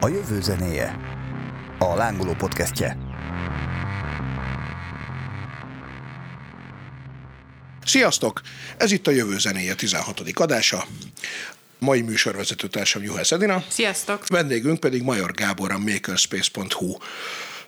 A jövő zenéje. A lángoló podcastje. Sziasztok! Ez itt a Jövő zenéje 16. adása. Mai műsorvezető társam Juhász Edina. Sziasztok! Vendégünk pedig Major Gábor a makerspace.hu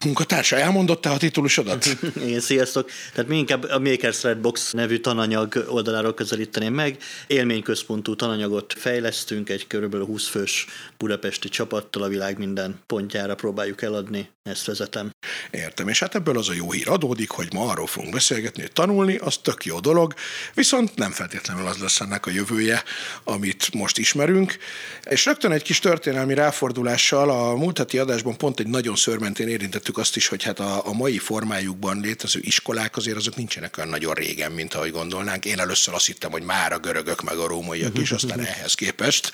munkatársa. Elmondotta a titulusodat? Igen, sziasztok. Tehát mi inkább a Makers Redbox nevű tananyag oldaláról közelíteném meg. Élményközpontú tananyagot fejlesztünk, egy körülbelül 20 fős budapesti csapattal a világ minden pontjára próbáljuk eladni. Ezt vezetem. Értem, és hát ebből az a jó hír adódik, hogy ma arról fogunk beszélgetni, hogy tanulni, az tök jó dolog, viszont nem feltétlenül az lesz ennek a jövője, amit most ismerünk. És rögtön egy kis történelmi ráfordulással a múlt heti adásban pont egy nagyon szörmentén érintettük azt is, hogy hát a, a mai formájukban létező iskolák azért azok nincsenek olyan nagyon régen, mint ahogy gondolnánk. Én először azt hittem, hogy már a görögök meg a rómaiak is, aztán ehhez képest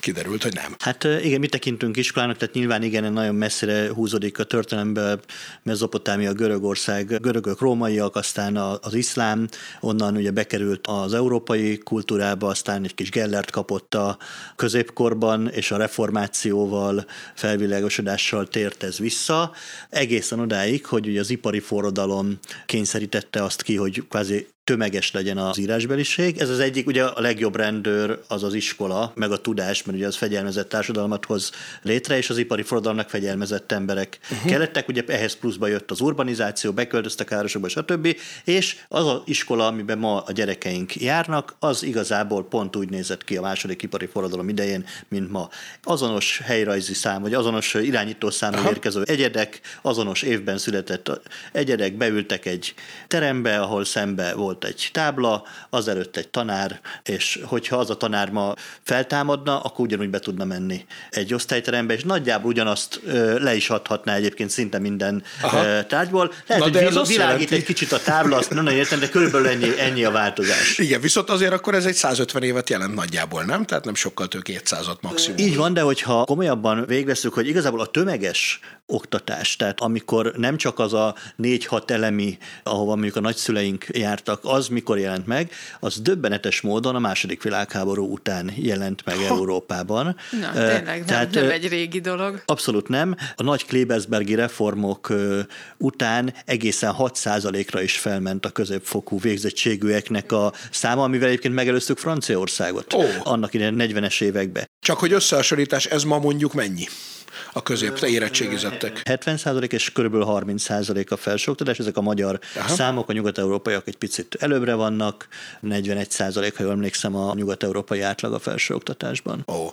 kiderült, hogy nem. Hát igen, mi tekintünk iskolának, tehát nyilván igen, nagyon messzire húzódik a történelemben Mezopotámia, Görögország, görögök, rómaiak, aztán az iszlám, onnan ugye bekerült az európai kultúrába, aztán egy kis Gellert kapott a középkorban, és a reformációval, felvilágosodással tért ez vissza, egészen odáig, hogy ugye az ipari forradalom kényszerítette azt ki, hogy kvázi tömeges legyen az írásbeliség. Ez az egyik, ugye a legjobb rendőr az az iskola, meg a tudás, mert ugye az fegyelmezett társadalmat hoz létre, és az ipari forradalomnak fegyelmezett emberek uh-huh. kellettek, ugye ehhez pluszba jött az urbanizáció, beköltöztek a városokba, stb. És az az iskola, amiben ma a gyerekeink járnak, az igazából pont úgy nézett ki a második ipari forradalom idején, mint ma. Azonos helyrajzi szám, vagy azonos irányító számú érkező egyedek, azonos évben született egyedek beültek egy terembe, ahol szembe volt volt egy tábla, azelőtt egy tanár, és hogyha az a tanár ma feltámadna, akkor ugyanúgy be tudna menni egy osztályterembe, és nagyjából ugyanazt le is adhatná egyébként szinte minden Aha. tárgyból. Lehet, Na, hogy vil- világít jelenti... egy kicsit a tábla, azt nem értem, de körülbelül ennyi, ennyi a változás. Igen, viszont azért akkor ez egy 150 évet jelent nagyjából, nem? Tehát nem sokkal több 200-at maximum. Így van, de hogyha komolyabban végveszünk, hogy igazából a tömeges oktatás, tehát amikor nem csak az a négy-hat elemi, ahova mondjuk a nagyszüleink jártak, az mikor jelent meg, az döbbenetes módon a második világháború után jelent meg ha. Európában. Na, tényleg, Tehát, nem, nem egy régi dolog. Abszolút nem. A nagy Klebersbergi reformok után egészen 6%-ra is felment a középfokú végzettségűeknek a száma, amivel egyébként megelőztük Franciaországot oh. annak idején 40-es években. Csak hogy összehasonlítás, ez ma mondjuk mennyi? A közép érettségizettek. 70% és kb. 30% a felsőoktatás, ezek a magyar Aha. számok, a nyugat-európaiak egy picit előbbre vannak, 41 ha jól emlékszem, a nyugat-európai átlag a felsőoktatásban. Ó. Oh.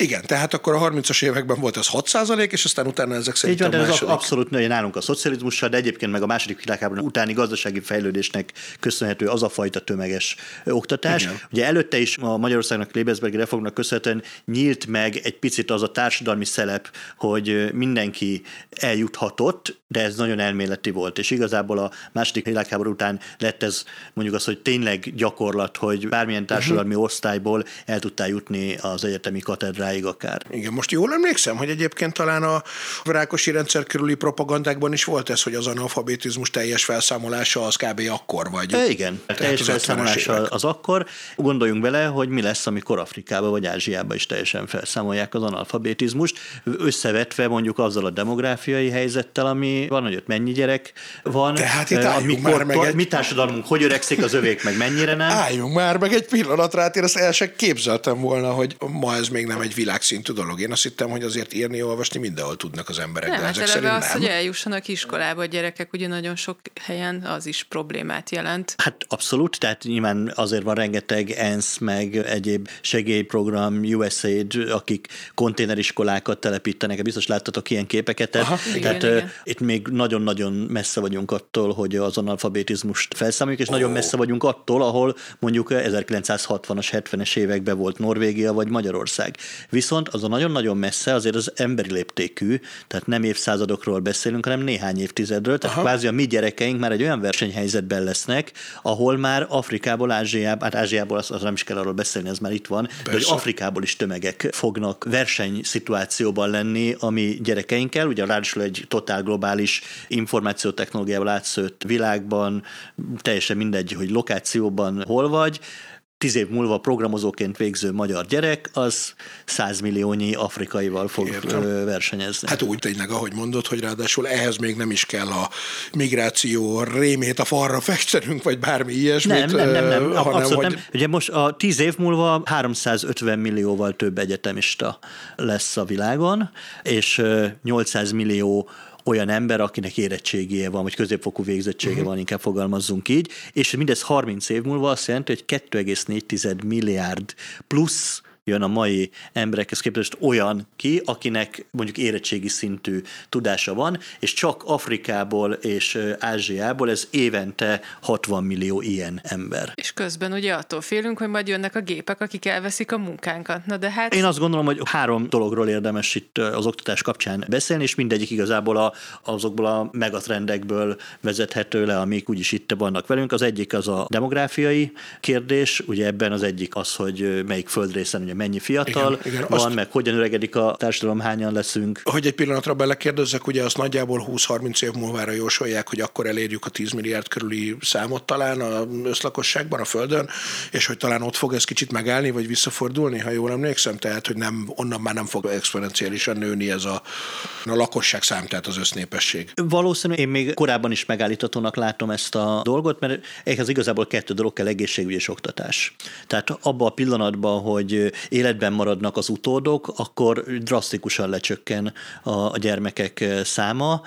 Igen, tehát akkor a 30-as években volt az 6% és aztán utána ezek szerint Így van, de ez abszolút nője nálunk a szocializmussal, de egyébként meg a második világháború utáni gazdasági fejlődésnek köszönhető az a fajta tömeges oktatás. Igen. Ugye előtte is a Magyarországnak Lébezbergi reformnak köszönhetően nyílt meg egy picit az a társadalmi szelep, hogy mindenki eljuthatott, de ez nagyon elméleti volt, és igazából a második világháború után lett ez mondjuk az, hogy tényleg gyakorlat, hogy bármilyen társadalmi uh-huh. osztályból el tudtál jutni az egyetemi katedrára sokáig akár. Igen, most jól emlékszem, hogy egyébként talán a Rákosi rendszer körüli propagandákban is volt ez, hogy az analfabetizmus teljes felszámolása az kb. akkor vagy. E, igen, Tehát teljes felszámolása az akkor. Gondoljunk bele, hogy mi lesz, amikor Afrikába vagy Ázsiába is teljesen felszámolják az analfabetizmust, összevetve mondjuk azzal a demográfiai helyzettel, ami van, hogy ott mennyi gyerek van. Tehát itt amikor, már meg egy... mi társadalmunk hogy öregszik, az övék meg mennyire nem. Álljunk már meg egy pillanatra, hát én ezt el sem képzeltem volna, hogy ma ez még nem egy világszintű dolog. Én azt hittem, hogy azért írni, olvasni mindenhol tudnak az emberek, nem, de hát ezek szerint az, nem. hogy eljussanak iskolába a gyerekek, ugye nagyon sok helyen az is problémát jelent. Hát abszolút, tehát nyilván azért van rengeteg ENSZ, meg egyéb segélyprogram, USAID, akik konténeriskolákat telepítenek, biztos láttatok ilyen képeket, tehát, Aha, tehát igen, igen. itt még nagyon-nagyon messze vagyunk attól, hogy az analfabetizmust felszámoljuk, és oh. nagyon messze vagyunk attól, ahol mondjuk 1960-as, 70-es években volt Norvégia vagy Magyarország. Viszont az a nagyon-nagyon messze azért az emberi léptékű, tehát nem évszázadokról beszélünk, hanem néhány évtizedről, tehát Aha. kvázi a mi gyerekeink már egy olyan versenyhelyzetben lesznek, ahol már Afrikából, Ázsiából, hát Ázsiából az, az nem is kell arról beszélni, ez már itt van, Persze. de hogy Afrikából is tömegek fognak versenyszituációban lenni a mi gyerekeinkkel, ugye ráadásul egy totál globális információtechnológiával átszőtt világban, teljesen mindegy, hogy lokációban hol vagy, tíz év múlva programozóként végző magyar gyerek, az százmilliónyi afrikaival fog Értem. versenyezni. Hát úgy tényleg, ahogy mondod, hogy ráadásul ehhez még nem is kell a migráció rémét a falra fektenünk, vagy bármi ilyesmit. Nem, nem, nem, nem hanem, abszolút hogy... nem. Ugye most a tíz év múlva 350 millióval több egyetemista lesz a világon, és 800 millió olyan ember, akinek érettségije van, vagy középfokú végzettsége uh-huh. van, inkább fogalmazzunk így, és mindez 30 év múlva azt jelenti, hogy 2,4 milliárd plusz jön a mai emberekhez képest olyan ki, akinek mondjuk érettségi szintű tudása van, és csak Afrikából és Ázsiából ez évente 60 millió ilyen ember. És közben ugye attól félünk, hogy majd jönnek a gépek, akik elveszik a munkánkat. Na de hát... Én azt gondolom, hogy három dologról érdemes itt az oktatás kapcsán beszélni, és mindegyik igazából a, azokból a megatrendekből vezethető le, amik úgyis itt vannak velünk. Az egyik az a demográfiai kérdés, ugye ebben az egyik az, hogy melyik földrészen ugye mennyi fiatal igen, igen. van, azt, meg hogyan öregedik a társadalom, hányan leszünk. Hogy egy pillanatra belekérdezzek, ugye azt nagyjából 20-30 év múlvára jósolják, hogy akkor elérjük a 10 milliárd körüli számot talán a összlakosságban, a Földön, és hogy talán ott fog ez kicsit megállni, vagy visszafordulni, ha jól emlékszem, tehát hogy nem, onnan már nem fog exponenciálisan nőni ez a, a lakosság szám, tehát az össznépesség. Valószínű, én még korábban is megállítatónak látom ezt a dolgot, mert ehhez igazából kettő dolog kell, egészségügy és oktatás. Tehát abban a pillanatban, hogy életben maradnak az utódok, akkor drasztikusan lecsökken a, a gyermekek száma.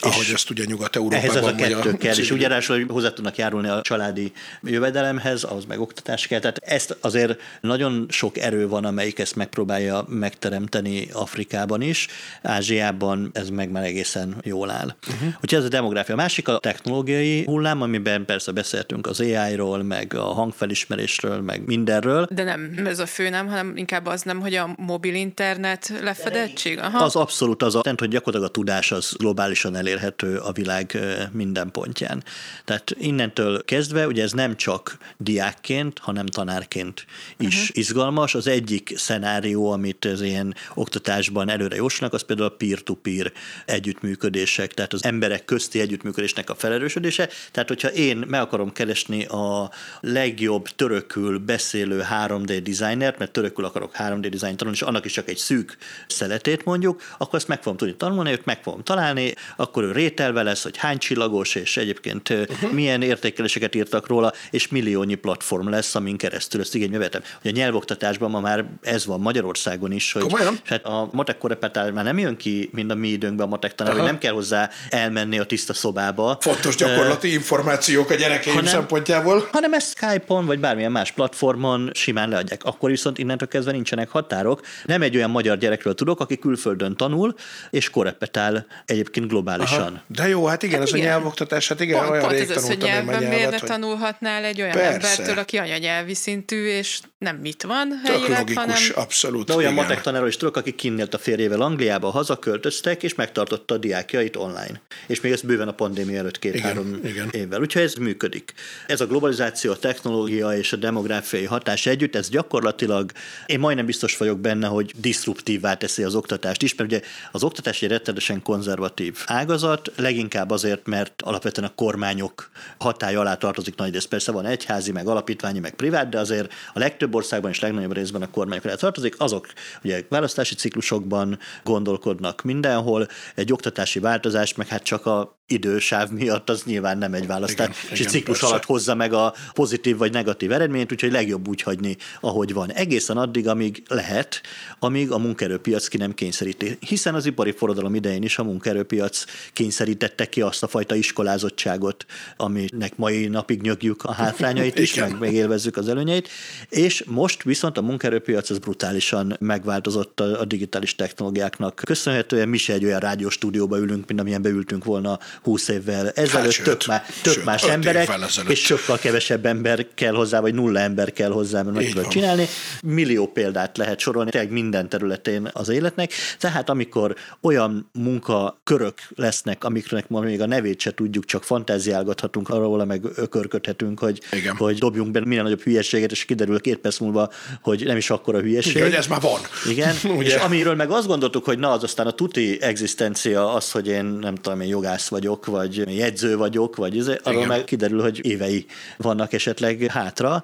Ahogy ezt ugye Nyugat-Európában Ehhez az a kettő a kell, és ugye ráadásul hozzá tudnak járulni a családi jövedelemhez, az meg oktatás kell. Tehát ezt azért nagyon sok erő van, amelyik ezt megpróbálja megteremteni Afrikában is, Ázsiában ez meg már egészen jól áll. Uh-huh. Úgyhogy ez a demográfia. A másik a technológiai hullám, amiben persze beszéltünk az AI-ról, meg a hangfelismerésről, meg mindenről. De nem ez a fő nem, hanem inkább az nem, hogy a mobil internet lefedettség? Aha. Az abszolút az, a, hogy gyakorlatilag a tudás az globálisan elérhető a világ minden pontján. Tehát innentől kezdve, ugye ez nem csak diákként, hanem tanárként is uh-huh. izgalmas. Az egyik szenárió, amit az ilyen oktatásban előre jósnak, az például a peer-to-peer együttműködések, tehát az emberek közti együttműködésnek a felerősödése. Tehát, hogyha én meg akarom keresni a legjobb törökül beszélő 3D designert, mert törökül akarok 3D dizájn tanulni, és annak is csak egy szűk szeletét mondjuk, akkor ezt meg fogom tudni tanulni, őt meg fogom találni, akkor ő rételve lesz, hogy hány csillagos, és egyébként uh-huh. milyen értékeléseket írtak róla, és milliónyi platform lesz, amin keresztül ezt igénybe vetem. Ugye a nyelvoktatásban ma már ez van Magyarországon is, hogy hát a matek korrepetál már nem jön ki, mint a mi időnkben a matek tanár, hogy nem kell hozzá elmenni a tiszta szobába. Fontos gyakorlati uh, információk a gyerekeim hanem, szempontjából. Hanem ezt Skype-on vagy bármilyen más platformon simán leadják. Akkor viszont innentől kezdve nincsenek határok. Nem egy olyan magyar gyerekről tudok, aki külföldön tanul, és korepetál egyébként globálisan. Aha. De jó, hát igen, hát ez igen. a nyelvoktatás, hát igen, pont, olyan pont rég ez az, hogy nyelven miért ne tanulhatnál egy olyan Persze. embertől, aki anyanyelvi szintű, és nem mit van helyileg, logikus, hanem... abszolút. De olyan matek tanáról is tudok, aki kinnélt a férjével Angliába, hazaköltöztek, és megtartotta a diákjait online. És még ez bőven a pandémia előtt két-három évvel. Úgyhogy ez működik. Ez a globalizáció, a technológia és a demográfiai hatás együtt, ez gyakorlatilag én majdnem biztos vagyok benne, hogy diszruptívvá teszi az oktatást is, mert ugye az oktatás egy rettenetesen konzervatív ágazat, leginkább azért, mert alapvetően a kormányok hatája alá tartozik nagy rész. Persze van egyházi, meg alapítványi, meg privát, de azért a legtöbb országban és legnagyobb részben a kormányok alá tartozik. Azok ugye választási ciklusokban gondolkodnak mindenhol, egy oktatási változás, meg hát csak a idősáv miatt az nyilván nem egy választási igen, ciklus igen, alatt hozza meg a pozitív vagy negatív eredményt, úgyhogy legjobb úgy hagyni, ahogy van. Egészen addig, amíg lehet, amíg a munkaerőpiac ki nem kényszeríti. Hiszen az ipari forradalom idején is a munkaerőpiac kényszerítette ki azt a fajta iskolázottságot, aminek mai napig nyögjük a hátrányait is, meg megélvezzük az előnyeit, és most viszont a munkaerőpiac az brutálisan megváltozott a, a digitális technológiáknak. Köszönhetően mi se egy olyan rádióstúdióba ülünk, mint amilyen beültünk volna 20 évvel ezelőtt, hát, tök, má, tök sőt, más emberek, és sokkal kevesebb ember kell hozzá, vagy nulla ember kell hozzá, mert meg tudod csinálni. Millió példát lehet sorolni, tényleg minden területén az életnek. Tehát amikor olyan munkakörök lesznek, amiknek ma még a nevét se tudjuk, csak fantáziálgathatunk arról, meg ökörködhetünk, hogy, Igen. hogy dobjunk be minél nagyobb hülyeséget, és kiderül két perc múlva, hogy nem is akkora hülyeség. Igen, hogy ez már van. Igen, és amiről meg azt gondoltuk, hogy na, az aztán a tuti egzisztencia az, hogy én nem tudom, én jogász vagyok, vagyok, vagy jegyző vagyok, vagy ez, arról meg kiderül, hogy évei vannak esetleg hátra.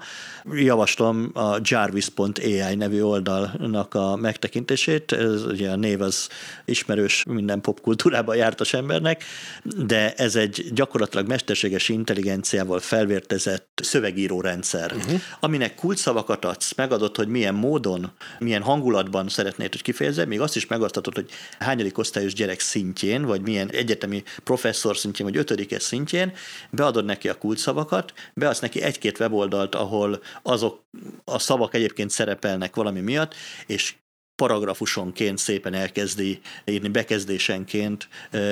Javaslom a jarvis.ai nevű oldalnak a megtekintését, ez ugye a név az ismerős minden popkultúrában jártas embernek, de ez egy gyakorlatilag mesterséges intelligenciával felvértezett szövegíró rendszer, uh-huh. aminek kulcsszavakat adsz, megadott, hogy milyen módon, milyen hangulatban szeretnéd, hogy kifejezze, még azt is megadhatod, hogy hányadik osztályos gyerek szintjén, vagy milyen egyetemi professzor szintjén, vagy ötödikes szintjén, beadod neki a kulcsszavakat, beadsz neki egy-két weboldalt, ahol azok a szavak egyébként szerepelnek valami miatt, és paragrafusonként szépen elkezdi írni bekezdésenként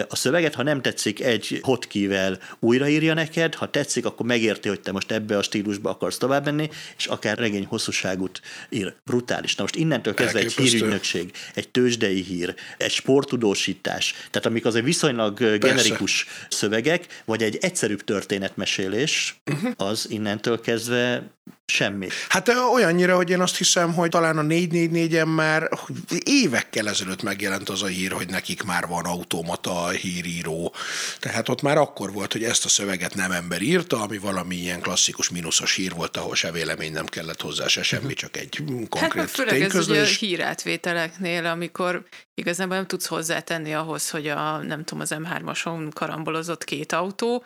a szöveget. Ha nem tetszik, egy hotkeyvel újraírja neked, ha tetszik, akkor megérti, hogy te most ebbe a stílusba akarsz tovább menni, és akár regény hosszúságút ír. Brutális. Na most innentől kezdve egy hírügynökség, egy tőzsdei hír, egy sporttudósítás, tehát amik azért viszonylag Persze. generikus szövegek, vagy egy egyszerűbb történetmesélés, uh-huh. az innentől kezdve semmi. Hát olyannyira, hogy én azt hiszem, hogy talán a 444-en már évekkel ezelőtt megjelent az a hír, hogy nekik már van automata híríró. Tehát ott már akkor volt, hogy ezt a szöveget nem ember írta, ami valami ilyen klasszikus mínuszos hír volt, ahol se vélemény nem kellett hozzá, se semmi, csak egy konkrét hát főleg ez ugye a hírátvételeknél, amikor igazából nem tudsz hozzátenni ahhoz, hogy a, nem tudom, az M3-ason karambolozott két autó,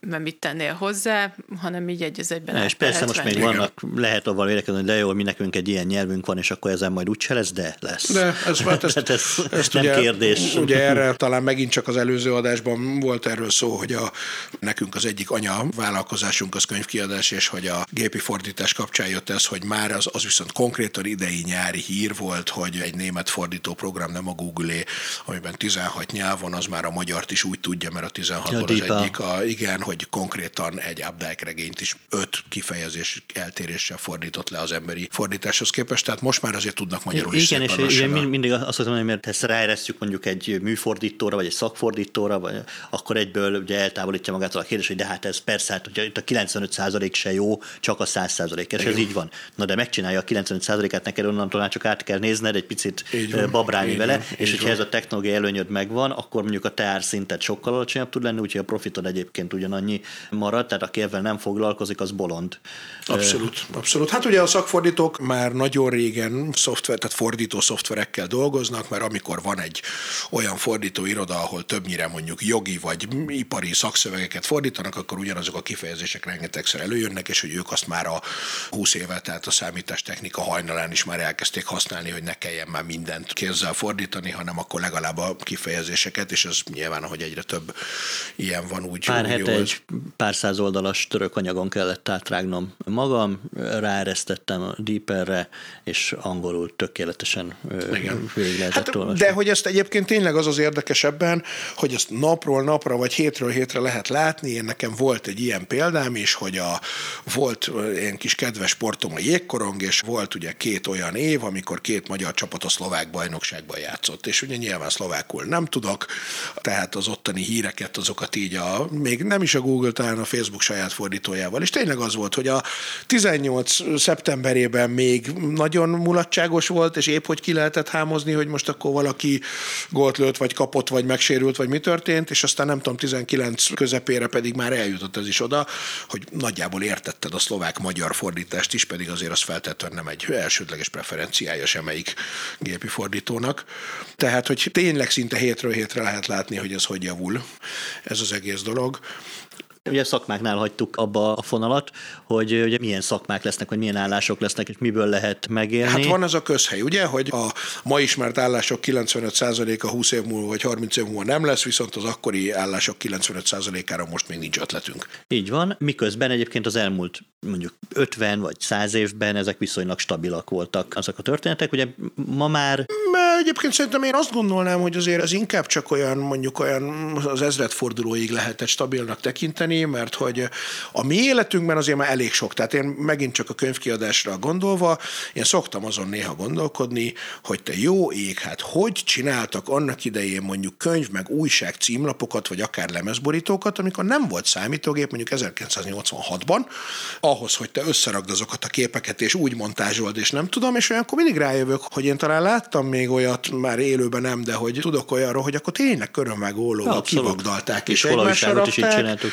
mert mit tennél hozzá, hanem így egy az egyben. És persze most venni. még vannak, lehet avval vélekedni, hogy de jó, mi nekünk egy ilyen nyelvünk van, és akkor ezen majd úgyse lesz, de lesz. De ez, hát ez, ez, ez nem ugye, kérdés. Ugye erre talán megint csak az előző adásban volt erről szó, hogy a, nekünk az egyik anya vállalkozásunk az könyvkiadás, és hogy a gépi fordítás kapcsán jött ez, hogy már az, az viszont konkrétan idei nyári hír volt, hogy egy német fordító program, nem a Google, amiben 16 nyelv van, az már a magyart is úgy tudja, mert a 16-ból ja, az egyik, a, igen, igen, hogy konkrétan egy Updike regényt is öt kifejezés eltéréssel fordított le az emberi fordításhoz képest, tehát most már azért tudnak magyarul is Igen, és igen, mindig azt mondom, hogy mert ezt ráeresztjük mondjuk egy műfordítóra, vagy egy szakfordítóra, vagy akkor egyből ugye eltávolítja magától a kérdés, hogy de hát ez persze, hát hogyha itt a 95% se jó, csak a 100% és ez így van. Na de megcsinálja a 95%-át neked onnantól már csak át kell nézned, egy picit babrálni vele, van, és hogyha van. ez a technológiai előnyöd megvan, akkor mondjuk a teár szintet sokkal alacsonyabb tud lenni, úgyhogy a profitod egyébként ugyanannyi marad, tehát aki ebben nem foglalkozik, az bolond. Abszolút, abszolút. Hát ugye a szakfordítók már nagyon régen szoftver, tehát fordító szoftverekkel dolgoznak, mert amikor van egy olyan fordító iroda, ahol többnyire mondjuk jogi vagy ipari szakszövegeket fordítanak, akkor ugyanazok a kifejezések rengetegszer előjönnek, és hogy ők azt már a 20 éve, tehát a számítástechnika hajnalán is már elkezdték használni, hogy ne kelljen már mindent kézzel fordítani, hanem akkor legalább a kifejezéseket, és az nyilván, hogy egyre több ilyen van úgy. Pár úgy hete egy pár száz oldalas török anyagon kellett átrágnom magam, ráeresztettem a Deeperre, és angolul tökéletesen Igen. végig lehetett hát, olvasni. De hogy ezt egyébként tényleg az az érdekesebben, hogy ezt napról napra, vagy hétről hétre lehet látni. Én nekem volt egy ilyen példám is, hogy a, volt ilyen kis kedves sportom a jégkorong, és volt ugye két olyan év, amikor két magyar csapat a szlovák bajnokságban játszott. És ugye nyilván szlovákul nem tudok, tehát az ottani híreket, azokat így a, még nem is a Google, talán a Facebook saját fordítójával. És tényleg az volt, hogy a 18 szeptemberében még nagyon mulatságos volt, és épp hogy ki lehetett hámozni, hogy most akkor valaki gólt lőtt, vagy kapott, vagy megsérült, vagy mi történt, és aztán nem tudom, 19 közepére pedig már eljutott ez is oda, hogy nagyjából értetted a szlovák-magyar fordítást is, pedig azért az feltétlenül nem egy elsődleges preferenciája semmelyik gépi fordítónak. Tehát, hogy tényleg szinte hétről hétre lehet látni, hogy ez hogy javul, ez az egész dolog. Ugye szakmáknál hagytuk abba a fonalat, hogy ugye milyen szakmák lesznek, vagy milyen állások lesznek, és miből lehet megélni. Hát van ez a közhely, ugye, hogy a ma ismert állások 95%-a 20 év múlva vagy 30 év múlva nem lesz, viszont az akkori állások 95%-ára most még nincs ötletünk. Így van, miközben egyébként az elmúlt mondjuk 50 vagy 100 évben ezek viszonylag stabilak voltak azok a történetek. Ugye ma már... Mert egyébként szerintem én azt gondolnám, hogy azért ez inkább csak olyan mondjuk olyan az ezredfordulóig lehetett stabilnak tekinteni, mondani, mert hogy a mi életünkben azért már elég sok. Tehát én megint csak a könyvkiadásra gondolva, én szoktam azon néha gondolkodni, hogy te jó ég, hát hogy csináltak annak idején mondjuk könyv, meg újság címlapokat, vagy akár lemezborítókat, amikor nem volt számítógép, mondjuk 1986-ban, ahhoz, hogy te összeragd azokat a képeket, és úgy montázsold, és nem tudom, és olyankor mindig rájövök, hogy én talán láttam még olyat, már élőben nem, de hogy tudok olyanról, hogy akkor tényleg körömvágó ólóval kivagdalták, és, egymásra is így csináltuk.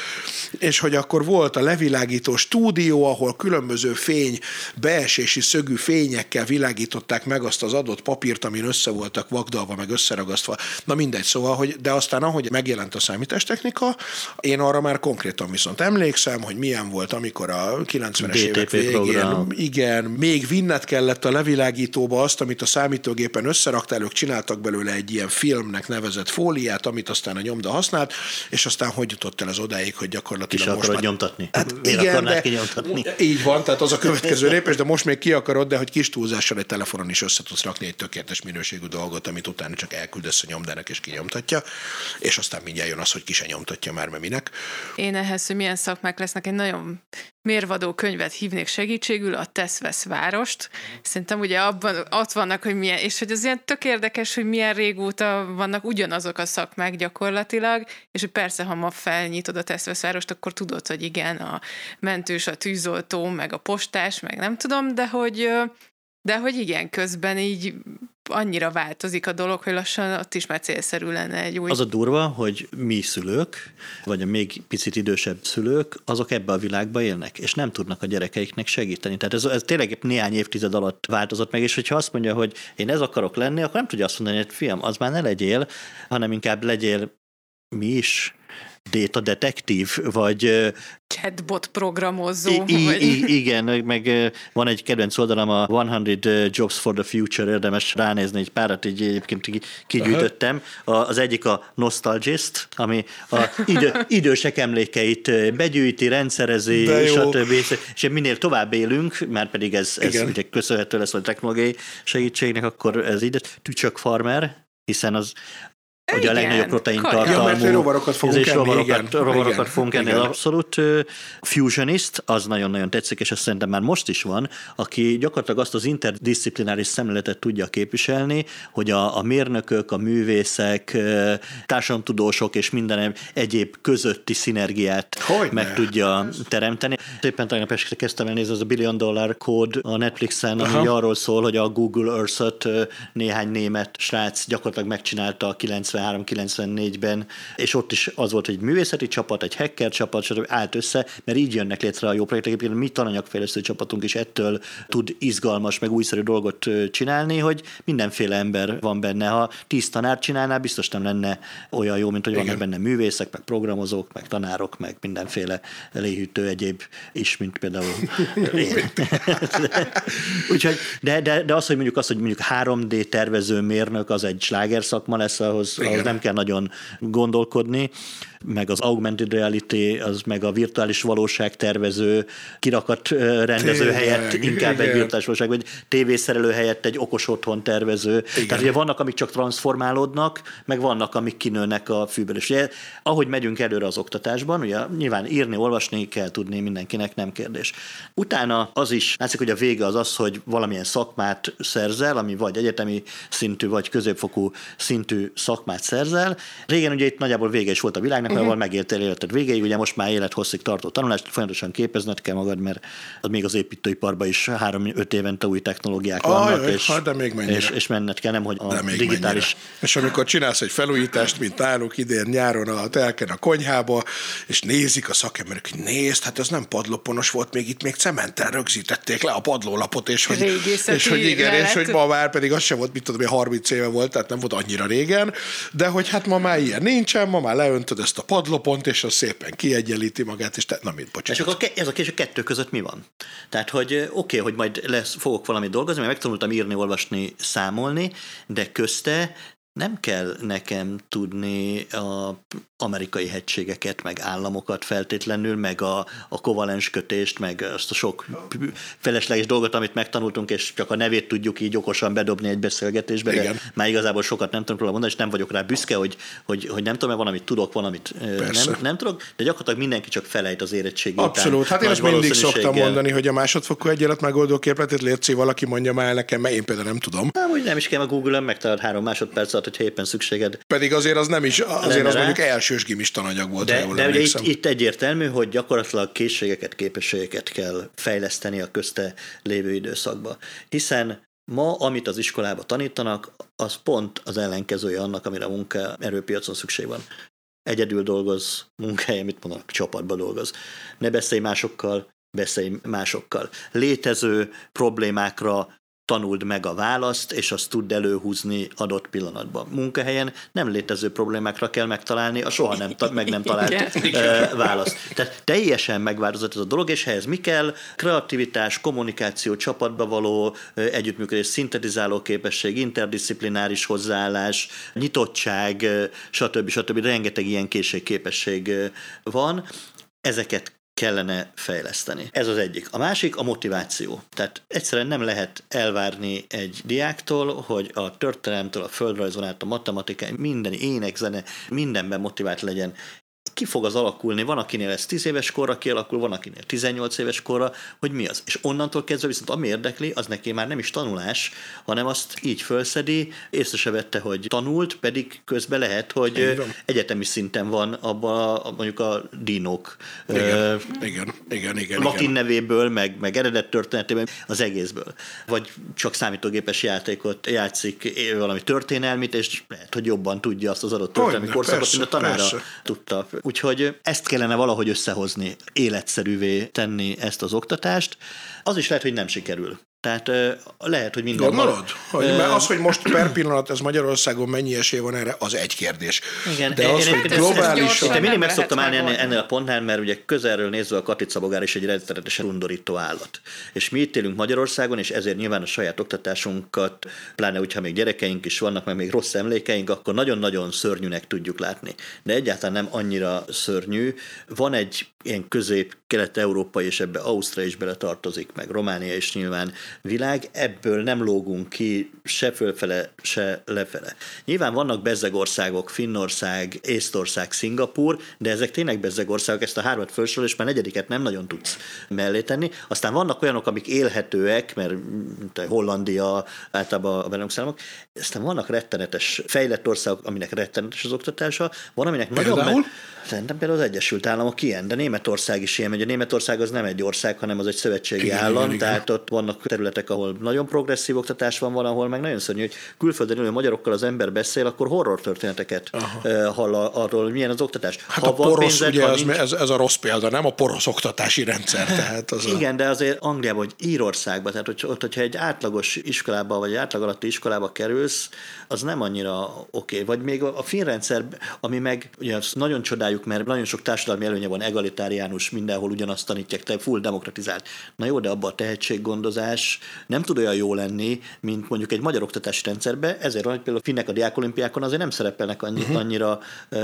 És hogy akkor volt a levilágító stúdió, ahol különböző fény, beesési szögű fényekkel világították meg azt az adott papírt, amin össze voltak vagdalva, meg összeragasztva. Na mindegy, szóval, hogy, de aztán ahogy megjelent a számítástechnika, én arra már konkrétan viszont emlékszem, hogy milyen volt, amikor a 90-es évek végén, program. igen, még vinnet kellett a levilágítóba azt, amit a számítógépen összeraktál, ők csináltak belőle egy ilyen filmnek nevezett fóliát, amit aztán a nyomda használt, és aztán hogy jutott el az odáig, hogy gyakorlatilag és most már... nyomtatni? Hát Miért igen, de, kinyomtatni? Így van, tehát az a következő lépés, de most még ki akarod, de hogy kis túlzással egy telefonon is össze tudsz rakni egy tökéletes minőségű dolgot, amit utána csak elküldesz a nyomdának és kinyomtatja, és aztán mindjárt jön az, hogy ki se nyomtatja már, mert minek. Én ehhez, hogy milyen szakmák lesznek, egy nagyon mérvadó könyvet hívnék segítségül, a Tesz-Vesz várost. Szerintem ugye abban ott vannak, hogy milyen, és hogy az ilyen tök érdekes, hogy milyen régóta vannak ugyanazok a szakmák gyakorlatilag, és hogy persze, ha ma felnyitod a Tesz-Vesz várost, akkor tudod, hogy igen, a mentős, a tűzoltó, meg a postás, meg nem tudom, de hogy de hogy igen, közben így annyira változik a dolog, hogy lassan ott is már célszerű lenne egy új... Az a durva, hogy mi szülők, vagy a még picit idősebb szülők, azok ebbe a világba élnek, és nem tudnak a gyerekeiknek segíteni. Tehát ez, ez tényleg néhány évtized alatt változott meg, és hogyha azt mondja, hogy én ez akarok lenni, akkor nem tudja azt mondani, hogy fiam, az már ne legyél, hanem inkább legyél mi is, data detektív, vagy chatbot programozó. I- vagy... I- igen, meg van egy kedvenc oldalam, a 100 Jobs for the Future, érdemes ránézni, egy párat így egyébként kigyűjtöttem. Az egyik a Nostalgist, ami a idő, idősek emlékeit begyűjti, rendszerezi, stb. És minél tovább élünk, már pedig ez, ez ugye köszönhető lesz a technológiai segítségnek, akkor ez így, Tücsök Farmer, hiszen az Ugye a legnagyobb protein tartalmú. Ja, rovarokat fogunk enni. Rovarokat, igen, rovarokat igen, fogunk enni, igen. abszolút. Fusionist, az nagyon-nagyon tetszik, és ezt szerintem már most is van, aki gyakorlatilag azt az interdisziplináris szemléletet tudja képviselni, hogy a, a mérnökök, a művészek, társadalomtudósok és minden egyéb közötti szinergiát Hogyne. meg tudja teremteni. Éppen tegnap este kezdtem el nézni, az a Billion Dollar Code a Netflixen, ami Aha. arról szól, hogy a Google Earth-ot néhány német srác gyakorlatilag megcsinálta a 90 93-94-ben, és ott is az volt, hogy egy művészeti csapat, egy hacker csapat, stb. állt össze, mert így jönnek létre a jó projektek. Egyébként mi tananyagfejlesztő csapatunk is ettől tud izgalmas, meg újszerű dolgot csinálni, hogy mindenféle ember van benne. Ha tíz tanár csinálná, biztos nem lenne olyan jó, mint hogy Igen. vannak benne művészek, meg programozók, meg tanárok, meg mindenféle léhűtő egyéb is, mint például én. Úgyhogy, de, de, de az, hogy mondjuk azt, hogy mondjuk 3D tervező mérnök, az egy sláger szakma lesz, ahhoz, ahhoz nem kell nagyon gondolkodni meg az augmented reality, az meg a virtuális valóság tervező, kirakat rendező Tényleg, helyett inkább igen. egy virtuális valóság, vagy tévészerelő helyett egy okos otthon tervező. Igen. Tehát ugye vannak, amik csak transformálódnak, meg vannak, amik kinőnek a fűből. És ugye, ahogy megyünk előre az oktatásban, ugye nyilván írni, olvasni kell tudni mindenkinek, nem kérdés. Utána az is, látszik, hogy a vége az az, hogy valamilyen szakmát szerzel, ami vagy egyetemi szintű, vagy középfokú szintű szakmát szerzel. Régen ugye itt nagyjából vége is volt a világnak, uh-huh. ahol megértél életed végéig, ugye most már élethosszig tartó tanulást, folyamatosan képezned kell magad, mert az még az építőiparban is három-öt évente új technológiák ah, vannak, jaj, és, hát de még és, és menned kell, nem, hogy a digitális... Mennyire. És amikor csinálsz egy felújítást, mint náluk idén nyáron a telken a konyhába, és nézik a szakemberek, hogy nézd, hát ez nem padlóponos volt, még itt még cementtel rögzítették le a padlólapot, és hogy, és hogy igen, és hogy ma már pedig az sem volt, mit tudom, 30 éve volt, tehát nem volt annyira régen, de hogy hát ma már ilyen nincsen, ma már leöntöd ezt a padlopont, és az szépen kiegyenlíti magát, és te, na mit, bocsánat. És akkor ez a, és a kettő között mi van? Tehát, hogy oké, okay, hogy majd lesz, fogok valamit dolgozni, mert megtanultam írni, olvasni, számolni, de közte nem kell nekem tudni a amerikai hegységeket, meg államokat feltétlenül, meg a, a kovalens kötést, meg azt a sok felesleges dolgot, amit megtanultunk, és csak a nevét tudjuk így okosan bedobni egy beszélgetésbe, Igen. de már igazából sokat nem tudom róla mondani, és nem vagyok rá büszke, hogy, hogy, hogy nem tudom, van, amit tudok, van, amit nem, nem tudok, de gyakorlatilag mindenki csak felejt az érettségi Abszolút, után. hát én ezt mindig szoktam mondani, hogy a másodfokú egyenlet megoldó képletét létszi, valaki mondja már nekem, mert én például nem tudom. Nem, hogy nem is kell a Google-ön megtalálod három másodperc hogyha éppen szükséged. Pedig azért az nem is, azért az rá. mondjuk elsős gimis tananyag volt. De, de ugye itt, itt, egyértelmű, hogy gyakorlatilag készségeket, képességeket kell fejleszteni a közte lévő időszakba. Hiszen Ma, amit az iskolába tanítanak, az pont az ellenkezője annak, amire a munka erőpiacon szükség van. Egyedül dolgoz, munkahelye, mit mondanak, csapatba dolgoz. Ne beszélj másokkal, beszélj másokkal. Létező problémákra tanuld meg a választ, és azt tud előhúzni adott pillanatban. Munkahelyen nem létező problémákra kell megtalálni a soha nem, ta- meg nem talált Igen. választ. Tehát teljesen megváltozott ez a dolog, és ehhez mi kell? Kreativitás, kommunikáció, csapatba való együttműködés, szintetizáló képesség, interdisziplináris hozzáállás, nyitottság, stb. stb. Rengeteg ilyen készségképesség van. Ezeket kellene fejleszteni. Ez az egyik. A másik a motiváció. Tehát egyszerűen nem lehet elvárni egy diáktól, hogy a történelemtől, a földrajzon át, a matematikai, minden ének, zene, mindenben motivált legyen ki fog az alakulni, van akinél ez 10 éves korra kialakul, van akinél 18 éves korra, hogy mi az. És onnantól kezdve viszont ami érdekli, az neki már nem is tanulás, hanem azt így fölszedi, észre se vette, hogy tanult, pedig közben lehet, hogy egyetemi szinten van abban a, mondjuk a dinók. Igen, uh, igen, igen, igen. Latin igen. nevéből, meg, meg eredet történetében, az egészből. Vagy csak számítógépes játékot játszik, valami történelmit, és lehet, hogy jobban tudja azt az adott történelmi korszakot, mint a tanára persze. tudta. Úgyhogy ezt kellene valahogy összehozni, életszerűvé tenni ezt az oktatást. Az is lehet, hogy nem sikerül. Tehát lehet, hogy minden... Gondolod? Hogy, mert az, hogy most per pillanat ez Magyarországon mennyi esély van erre, az egy kérdés. Igen, De az, hogy globális... Én mindig meg szoktam állni ennél, ennél a pontnál, mert ugye közelről nézve a katicabogár is egy rettenetesen undorító állat. És mi itt élünk Magyarországon, és ezért nyilván a saját oktatásunkat, pláne hogyha még gyerekeink is vannak, meg még rossz emlékeink, akkor nagyon-nagyon szörnyűnek tudjuk látni. De egyáltalán nem annyira szörnyű. Van egy ilyen közép-kelet-európai, és ebbe Ausztria is bele tartozik, meg Románia is nyilván világ, ebből nem lógunk ki se fölfele, se lefele. Nyilván vannak bezzegországok, Finnország, Észtország, Szingapur, de ezek tényleg bezzegországok, ezt a hármat felsorol, és már negyediket nem nagyon tudsz mellé tenni. Aztán vannak olyanok, amik élhetőek, mert Hollandia, általában a Benelux aztán vannak rettenetes fejlett országok, aminek rettenetes az oktatása, van, aminek Például? nagyon... Me- Szerintem például az Egyesült Államok ilyen, de Németország is ilyen, ugye Németország az nem egy ország, hanem az egy szövetségi igen, állam, igen, tehát igen. ott vannak területek, ahol nagyon progresszív oktatás van, van, ahol meg nagyon szörnyű, hogy külföldön ülő magyarokkal az ember beszél, akkor horror történeteket Aha. hall arról, hogy milyen az oktatás. Hát ha a porosz, pénzed, ugye ez, nincs... ez, ez, a rossz példa, nem a porosz oktatási rendszer. Tehát az Igen, a... de azért Angliában, vagy Írországban, tehát hogy, ott, hogyha egy átlagos iskolába, vagy egy átlag alatti iskolába kerülsz, az nem annyira oké. Okay. Vagy még a, a finn rendszer, ami meg, ugye nagyon csodáljuk, mert nagyon sok társadalmi előnye van, egalitáriánus, mindenhol ugyanazt tanítják, te full demokratizált. Na jó, de abban a tehetséggondozás nem tud olyan jó lenni, mint mondjuk egy magyar oktatási rendszerben, ezért van, hogy például a finnek a diákolimpiákon azért nem szerepelnek annyi, uh-huh. annyira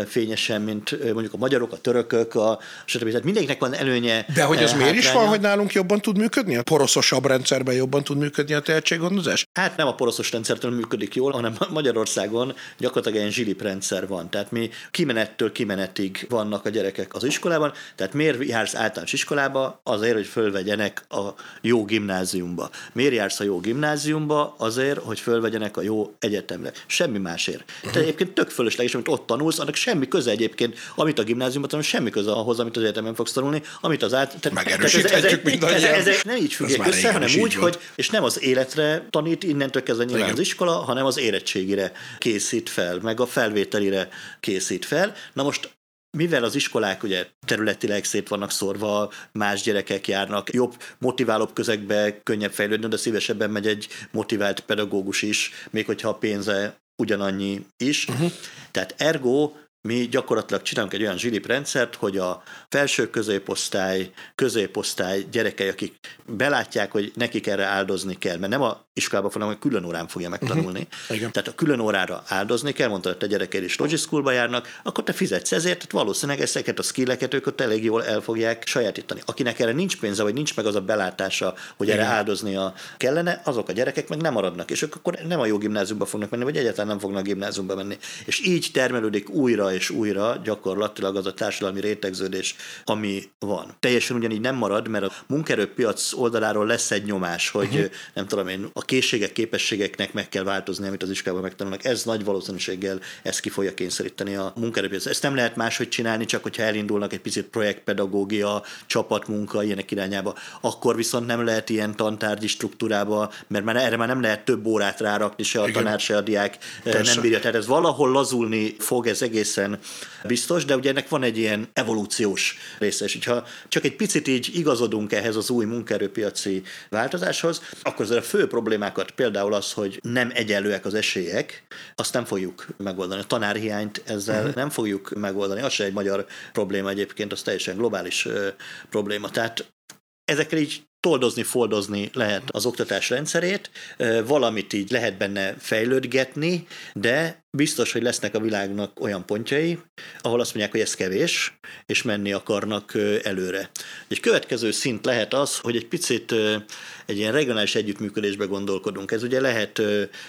fényesen, mint mondjuk a magyarok, a törökök, a stb. Tehát mindenkinek van előnye. De hogy az miért is van, hogy nálunk jobban tud működni? A poroszosabb rendszerben jobban tud működni a tehetséggondozás? Hát nem a poroszos rendszertől működik jól, hanem Magyarországon gyakorlatilag egy zsilip rendszer van. Tehát mi kimenettől kimenetig vannak a gyerekek az iskolában, tehát miért jársz általános iskolába? Azért, hogy fölvegyenek a jó gimnáziumba. Miért jársz a jó gimnáziumba? Azért, hogy fölvegyenek a jó egyetemre. Semmi másért. Tehát egyébként tök fölösleges, amit ott tanulsz, annak semmi köze egyébként, amit a gimnáziumban tanulsz, semmi köze ahhoz, amit az egyetemen fogsz tanulni, amit az át... Tehát, Megerősíthetjük ez, ez, ez, nem így függnek össze, hanem úgy, hogy, és nem az életre tanít innentől kezdve nyilván Igen. az iskola, hanem az érettségire készít fel, meg a felvételire készít fel. Na most mivel az iskolák ugye területileg szét vannak szorva, más gyerekek járnak, jobb, motiválóbb közegbe könnyebb fejlődni, de szívesebben megy egy motivált pedagógus is, még hogyha a pénze ugyanannyi is. Uh-huh. Tehát ergo mi gyakorlatilag csinálunk egy olyan zsilip rendszert, hogy a felső középosztály, középosztály gyerekei, akik belátják, hogy nekik erre áldozni kell, mert nem a iskolába fognak, hanem külön órán fogja megtanulni. Uh-huh. Igen. Tehát a külön órára áldozni kell, mondta, hogy te gyerekeid is Logi Schoolba járnak, akkor te fizetsz ezért, tehát valószínűleg ezeket a skilleket ők ott elég jól el fogják sajátítani. Akinek erre nincs pénze, vagy nincs meg az a belátása, hogy Igen. erre áldoznia kellene, azok a gyerekek meg nem maradnak, és ők akkor nem a jó gimnáziumba fognak menni, vagy egyáltalán nem fognak gimnáziumba menni. És így termelődik újra és újra gyakorlatilag az a társadalmi rétegződés, ami van. Teljesen ugyanígy nem marad, mert a munkerőpiac oldaláról lesz egy nyomás, hogy uh-huh. nem tudom én, a készségek, képességeknek meg kell változni, amit az iskolában megtanulnak. Ez nagy valószínűséggel ezt ki fogja kényszeríteni a munkerőpiac. Ezt nem lehet máshogy csinálni, csak hogyha elindulnak egy picit projektpedagógia, csapatmunka, ilyenek irányába. Akkor viszont nem lehet ilyen tantárgyi struktúrába, mert már erre már nem lehet több órát rárakni, se a Igen. tanár, se a diák eh, Persze. nem bírja. Tehát ez valahol lazulni fog, ez egészen biztos, de ugye ennek van egy ilyen evolúciós része, és hogyha csak egy picit így igazodunk ehhez az új munkaerőpiaci változáshoz, akkor az a fő problémákat, például az, hogy nem egyenlőek az esélyek, azt nem fogjuk megoldani. A tanárhiányt ezzel uh-huh. nem fogjuk megoldani. Az se egy magyar probléma egyébként, az teljesen globális ö, probléma. Tehát ezekkel így toldozni, foldozni lehet az oktatás rendszerét, valamit így lehet benne fejlődgetni, de biztos, hogy lesznek a világnak olyan pontjai, ahol azt mondják, hogy ez kevés, és menni akarnak előre. Egy következő szint lehet az, hogy egy picit egy ilyen regionális együttműködésbe gondolkodunk. Ez ugye lehet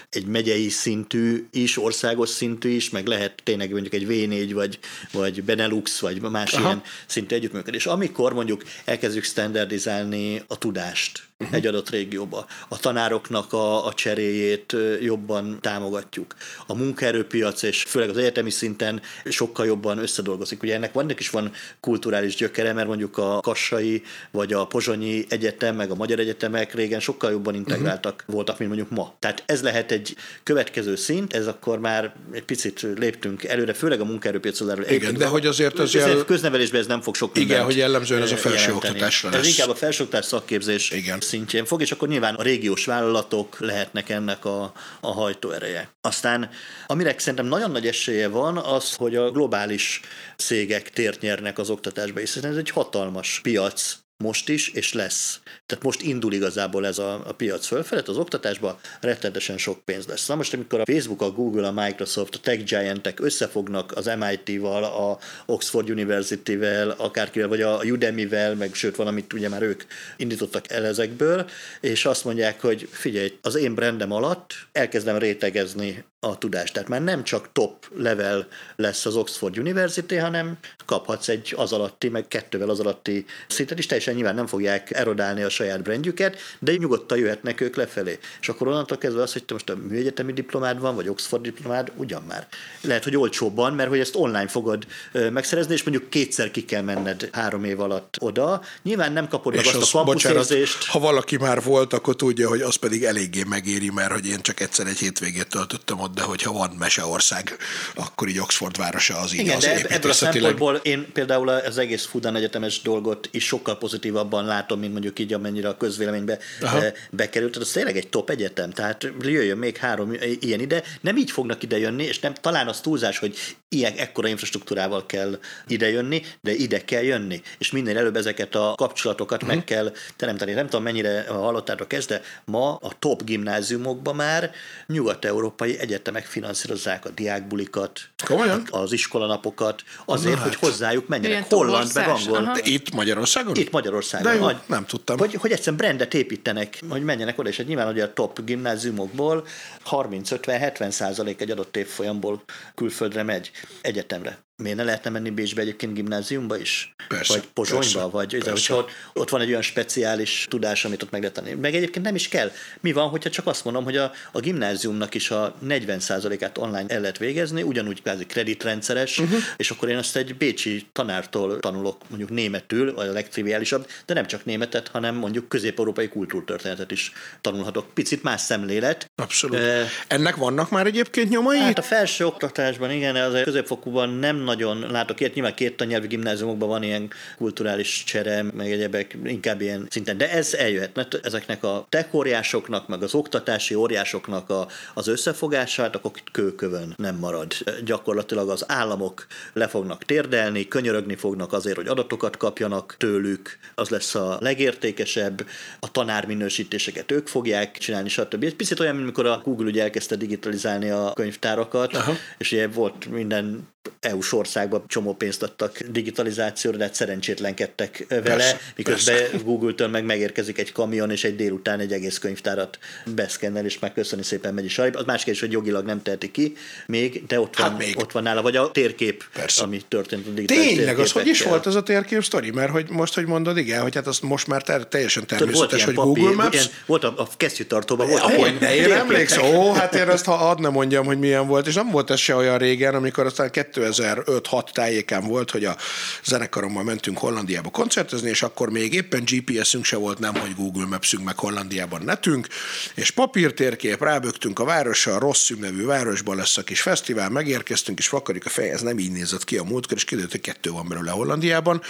egy megyei szintű is, országos szintű is, meg lehet tényleg mondjuk egy V4 vagy, vagy Benelux, vagy más Aha. ilyen szintű együttműködés. Amikor mondjuk elkezdjük standardizálni a tudást, uh-huh. egy adott régióba. A tanároknak a, a cseréjét jobban támogatjuk. A munkaerőpiac és főleg az egyetemi szinten sokkal jobban összedolgozik. Ugye ennek vannak is van kulturális gyökere, mert mondjuk a Kassai vagy a Pozsonyi Egyetem, meg a Magyar Egyetemek régen sokkal jobban integráltak uh-huh. voltak, mint mondjuk ma. Tehát ez lehet egy következő szint, ez akkor már egy picit léptünk előre, főleg a munkaerőpiac oldaláról. Igen, de hogy azért az jel... köznevelésben ez nem fog sok Igen, hogy jellemzően ez a felsőoktatásra lesz. Ez inkább a felsőoktatás szakképzés Igen szintjén fog, és akkor nyilván a régiós vállalatok lehetnek ennek a, a hajtóereje. Aztán, amire szerintem nagyon nagy esélye van, az, hogy a globális cégek tért nyernek az oktatásba, hiszen ez egy hatalmas piac, most is, és lesz. Tehát most indul igazából ez a, a piac fölfelé, az oktatásban rettenetesen sok pénz lesz. Na most, amikor a Facebook, a Google, a Microsoft, a tech giantek összefognak az MIT-val, a Oxford University-vel, akárkivel, vagy a Udemy-vel, meg sőt valamit ugye már ők indítottak el ezekből, és azt mondják, hogy figyelj, az én brandem alatt elkezdem rétegezni a tudást. Tehát már nem csak top level lesz az Oxford University, hanem kaphatsz egy az alatti, meg kettővel az alatti szintet is, teljesen nyilván nem fogják erodálni a saját brandjüket, de nyugodtan jöhetnek ők lefelé. És akkor onnantól kezdve az, hogy te most a műegyetemi diplomád van, vagy Oxford diplomád, ugyan már. Lehet, hogy olcsóbban, mert hogy ezt online fogod megszerezni, és mondjuk kétszer ki kell menned három év alatt oda. Nyilván nem kapod meg azt az, a kampuszérzést. Ha valaki már volt, akkor tudja, hogy az pedig eléggé megéri, mert hogy én csak egyszer egy hétvégét töltöttem ott, de hogyha van Meseország, akkor így Oxford városa az így Igen, az de ebből a szempontból én például az egész Fudan egyetemes dolgot is sokkal pozitívabban látom, mint mondjuk így, amennyire a közvéleménybe Aha. Eh, bekerült. Tehát az tényleg egy top egyetem, tehát jöjjön még három ilyen ide. Nem így fognak ide jönni, és nem, talán az túlzás, hogy ilyen ekkora infrastruktúrával kell ide jönni, de ide kell jönni. És minél előbb ezeket a kapcsolatokat uh-huh. meg kell teremteni. Nem tudom, mennyire hallottátok ezt, de ma a top gimnáziumokban már nyugat-európai egyetemek finanszírozzák a diákbulikat, Komolyan? az iskolanapokat, azért, Na, hát. hogy hozzájuk menjenek. Holland, meg angol. De itt Magyarországon? Itt Magyarországon. De jó, hogy, nem tudtam. Hogy, hogy egyszerűen brandet építenek, hogy menjenek oda, és hát nyilván ugye a top gimnáziumokból 30-50-70 százalék egy adott évfolyamból külföldre megy egyetemre miért ne lehetne menni Bécsbe egyébként gimnáziumba is? Persze, vagy Pozsonyba? Persze, vagy persze. Hogyha ott, ott van egy olyan speciális tudás, amit ott meg lehet tenni. Meg egyébként nem is kell. Mi van, hogyha csak azt mondom, hogy a, a gimnáziumnak is a 40%-át online el lehet végezni, ugyanúgy kvázi kreditrendszeres, uh-huh. és akkor én azt egy bécsi tanártól tanulok mondjuk németül, vagy a legtriviálisabb, de nem csak németet, hanem mondjuk közép-európai kultúrtörténetet is tanulhatok. Picit más szemlélet. Abszolút. E, Ennek vannak már egyébként nyomai? Hát a felső oktatásban, igen, az középfokúban nem nagyon látok ilyet. Nyilván két tannyelvű gimnáziumokban van ilyen kulturális csere, meg egyebek, inkább ilyen szinten. De ez eljöhet, mert ezeknek a tech óriásoknak, meg az oktatási óriásoknak a, az összefogását, akkor kőkövön nem marad. Gyakorlatilag az államok le fognak térdelni, könyörögni fognak azért, hogy adatokat kapjanak tőlük, az lesz a legértékesebb, a tanárminősítéseket ők fogják csinálni, stb. Ez picit olyan, mint amikor a Google ugye elkezdte digitalizálni a könyvtárakat, Aha. és ugye volt minden EU-s országban csomó pénzt adtak digitalizációra, de hát szerencsétlenkedtek vele, persze, miközben persze. Google-től meg megérkezik egy kamion, és egy délután egy egész könyvtárat beszkennel, és megköszöni szépen megy is A másik is, hogy jogilag nem teheti ki még, de ott, hát van, még. ott van nála, vagy a térkép, persze. ami történt a digitális Tényleg, az hogy is volt ez a térkép sztori? Mert hogy most, hogy mondod, igen, hogy hát az most már ter- teljesen természetes, hogy papír, Google Maps. Ilyen, volt a, a kesztyűtartóban, volt hogy ne, én emlékszem, ó, hát én ezt ha ad nem mondjam, hogy milyen volt, és nem volt ez se olyan régen, amikor aztán 2005-6 tájékán volt, hogy a zenekarommal mentünk Hollandiába koncertezni, és akkor még éppen GPS-ünk se volt, nem, hogy Google Maps-ünk meg Hollandiában netünk, és papírtérkép, rábögtünk a városra, a Rossz nevű városban lesz a kis fesztivál, megérkeztünk, és vakarjuk a fej, ez nem így nézett ki a múltkor, és kiderült, hogy kettő van belőle Hollandiában,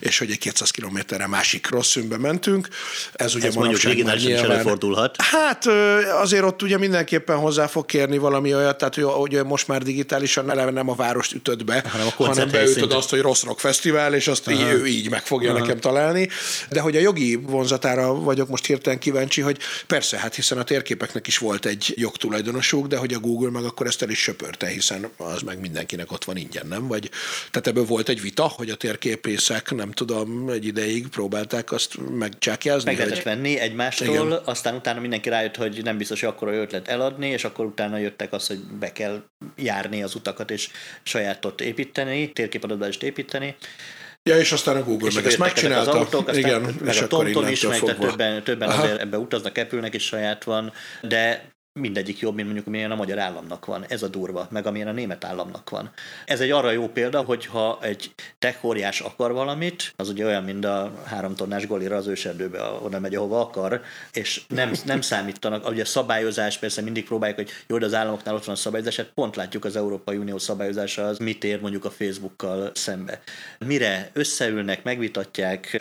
és hogy egy 200 kilométerre másik rossz mentünk. Ez ugye ez mondjuk is előfordulhat. Hát azért ott ugye mindenképpen hozzá fog kérni valami olyat, tehát hogy, hogy most már digitálisan eleve nem a várost ütöd be, hanem, a hanem beütöd azt, hogy rossz rock fesztivál, és azt így, ő így meg fogja Aha. nekem találni. De hogy a jogi vonzatára vagyok most hirtelen kíváncsi, hogy persze, hát hiszen a térképeknek is volt egy jogtulajdonosuk, de hogy a Google meg akkor ezt el is söpörte, hiszen az meg mindenkinek ott van ingyen, nem? Vagy, tehát ebből volt egy vita, hogy a térképészek, nem tudom, egy ideig próbálták azt megcsákjázni. Meg lehetett hogy... venni egymástól, Igen. aztán utána mindenki rájött, hogy nem biztos, hogy akkor a ötlet eladni, és akkor utána jöttek az, hogy be kell járni az utakat, és sajátot építeni, térképadatbást építeni. Ja, és aztán a Google és meg ezt megcsinálta. Az autók, aztán Igen, meg és a TomTom is, meg többen, többen azért ebbe utaznak, Apple-nek is saját van, de mindegyik jobb, mint mondjuk amilyen a magyar államnak van. Ez a durva, meg amilyen a német államnak van. Ez egy arra jó példa, hogy ha egy tech óriás akar valamit, az ugye olyan, mint a három tonnás golira az őserdőbe, oda megy, ahova akar, és nem, nem számítanak. Ugye a szabályozás, persze mindig próbáljuk, hogy jó, de az államoknál ott van a szabályozás, hát pont látjuk az Európai Unió szabályozása az mit ér mondjuk a Facebookkal szembe. Mire összeülnek, megvitatják,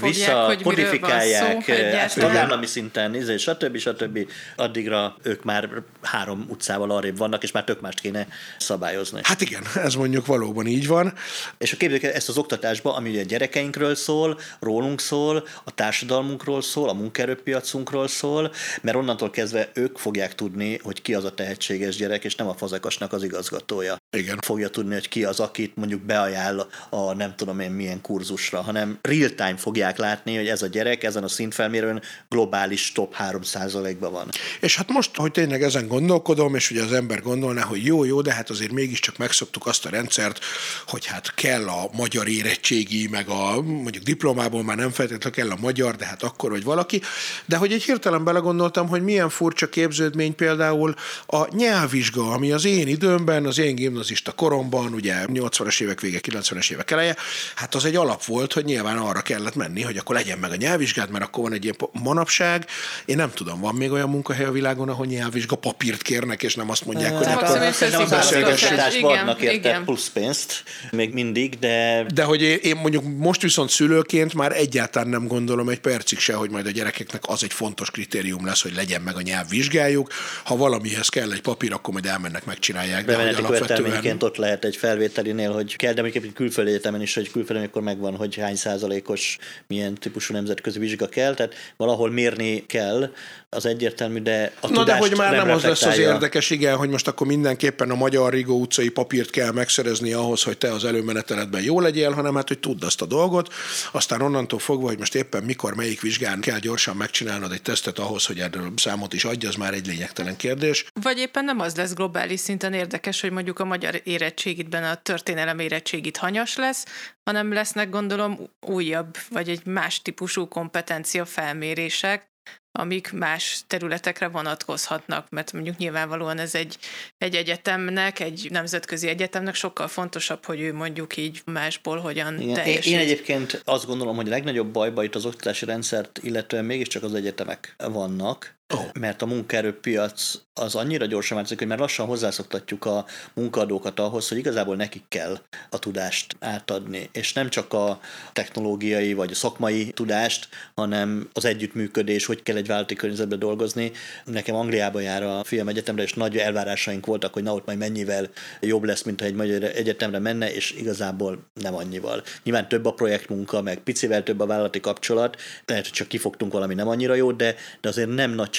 vissza, kodifikálják, ezt tagállami szinten, izé, stb. stb. addigra ők már három utcával arrébb vannak, és már tök mást kéne szabályozni. Hát igen, ez mondjuk valóban így van. És a képzeljük ezt az oktatásba, ami ugye a gyerekeinkről szól, rólunk szól, a társadalmunkról szól, a munkaerőpiacunkról szól, mert onnantól kezdve ők fogják tudni, hogy ki az a tehetséges gyerek, és nem a fazekasnak az igazgatója. Igen. Fogja tudni, hogy ki az, akit mondjuk beajánl a nem tudom én milyen kurzusra, hanem real-time fogják látni, hogy ez a gyerek ezen a szintfelmérőn globális top 3%-ban van. És hát most, hogy tényleg ezen gondolkodom, és ugye az ember gondolná, hogy jó, jó, de hát azért mégiscsak megszoktuk azt a rendszert, hogy hát kell a magyar érettségi, meg a mondjuk diplomából már nem feltétlenül kell a magyar, de hát akkor, hogy valaki. De hogy egy hirtelen belegondoltam, hogy milyen furcsa képződmény például a nyelvvizsga, ami az én időmben, az én gimnazista koromban, ugye 80-as évek vége, 90-es évek eleje, hát az egy alap volt, hogy nyilván arra kellett menni, hogy akkor legyen meg a nyelvvizsgát, mert akkor van egy ilyen manapság. Én nem tudom, van még olyan munkahely a világon, ahol nyelvvizsga papírt kérnek, és nem azt mondják, hogy hát, akkor az államoktatásban adnak érte plusz pénzt, még mindig, de... De hogy én, mondjuk most viszont szülőként már egyáltalán nem gondolom egy percig se, hogy majd a gyerekeknek az egy fontos kritérium lesz, hogy legyen meg a nyelvvizsgájuk. Ha valamihez kell egy papír, akkor majd elmennek, megcsinálják. Bemeneti alapvetően... ott lehet egy felvételinél, hogy kell, de mondjuk egy külföldi egyetemen is, hogy külföldön akkor megvan, hogy hány százalékos milyen típusú nemzetközi vizsga kell, tehát valahol mérni kell, az egyértelmű, de a Na de hogy már nem, nem az lesz az érdekes, igen, hogy most akkor mindenképpen a magyar Rigó utcai papírt kell megszerezni ahhoz, hogy te az előmeneteletben jó legyél, hanem hát, hogy tudd azt a dolgot, aztán onnantól fogva, hogy most éppen mikor, melyik vizsgán kell gyorsan megcsinálnod egy tesztet ahhoz, hogy erről számot is adja, az már egy lényegtelen kérdés. Vagy éppen nem az lesz globális szinten érdekes, hogy mondjuk a magyar érettségitben a történelem érettségit hanyas lesz, hanem lesznek gondolom újabb, vagy egy más típusú kompetencia felmérések, amik más területekre vonatkozhatnak, mert mondjuk nyilvánvalóan ez egy, egy egyetemnek, egy nemzetközi egyetemnek sokkal fontosabb, hogy ő mondjuk így másból hogyan Igen, én, én egyébként azt gondolom, hogy a legnagyobb bajba itt az oktatási rendszert illetően mégiscsak az egyetemek vannak, Oh. Mert a munkaerőpiac az annyira gyorsan változik, hogy már lassan hozzászoktatjuk a munkaadókat ahhoz, hogy igazából nekik kell a tudást átadni. És nem csak a technológiai vagy a szakmai tudást, hanem az együttműködés, hogy kell egy vállalati környezetben dolgozni. Nekem Angliában jár a film egyetemre, és nagy elvárásaink voltak, hogy na ott majd mennyivel jobb lesz, mint ha egy magyar egyetemre menne, és igazából nem annyival. Nyilván több a projektmunka, meg picivel több a vállalati kapcsolat, lehet, hogy csak kifogtunk valami nem annyira jó, de, de azért nem nagy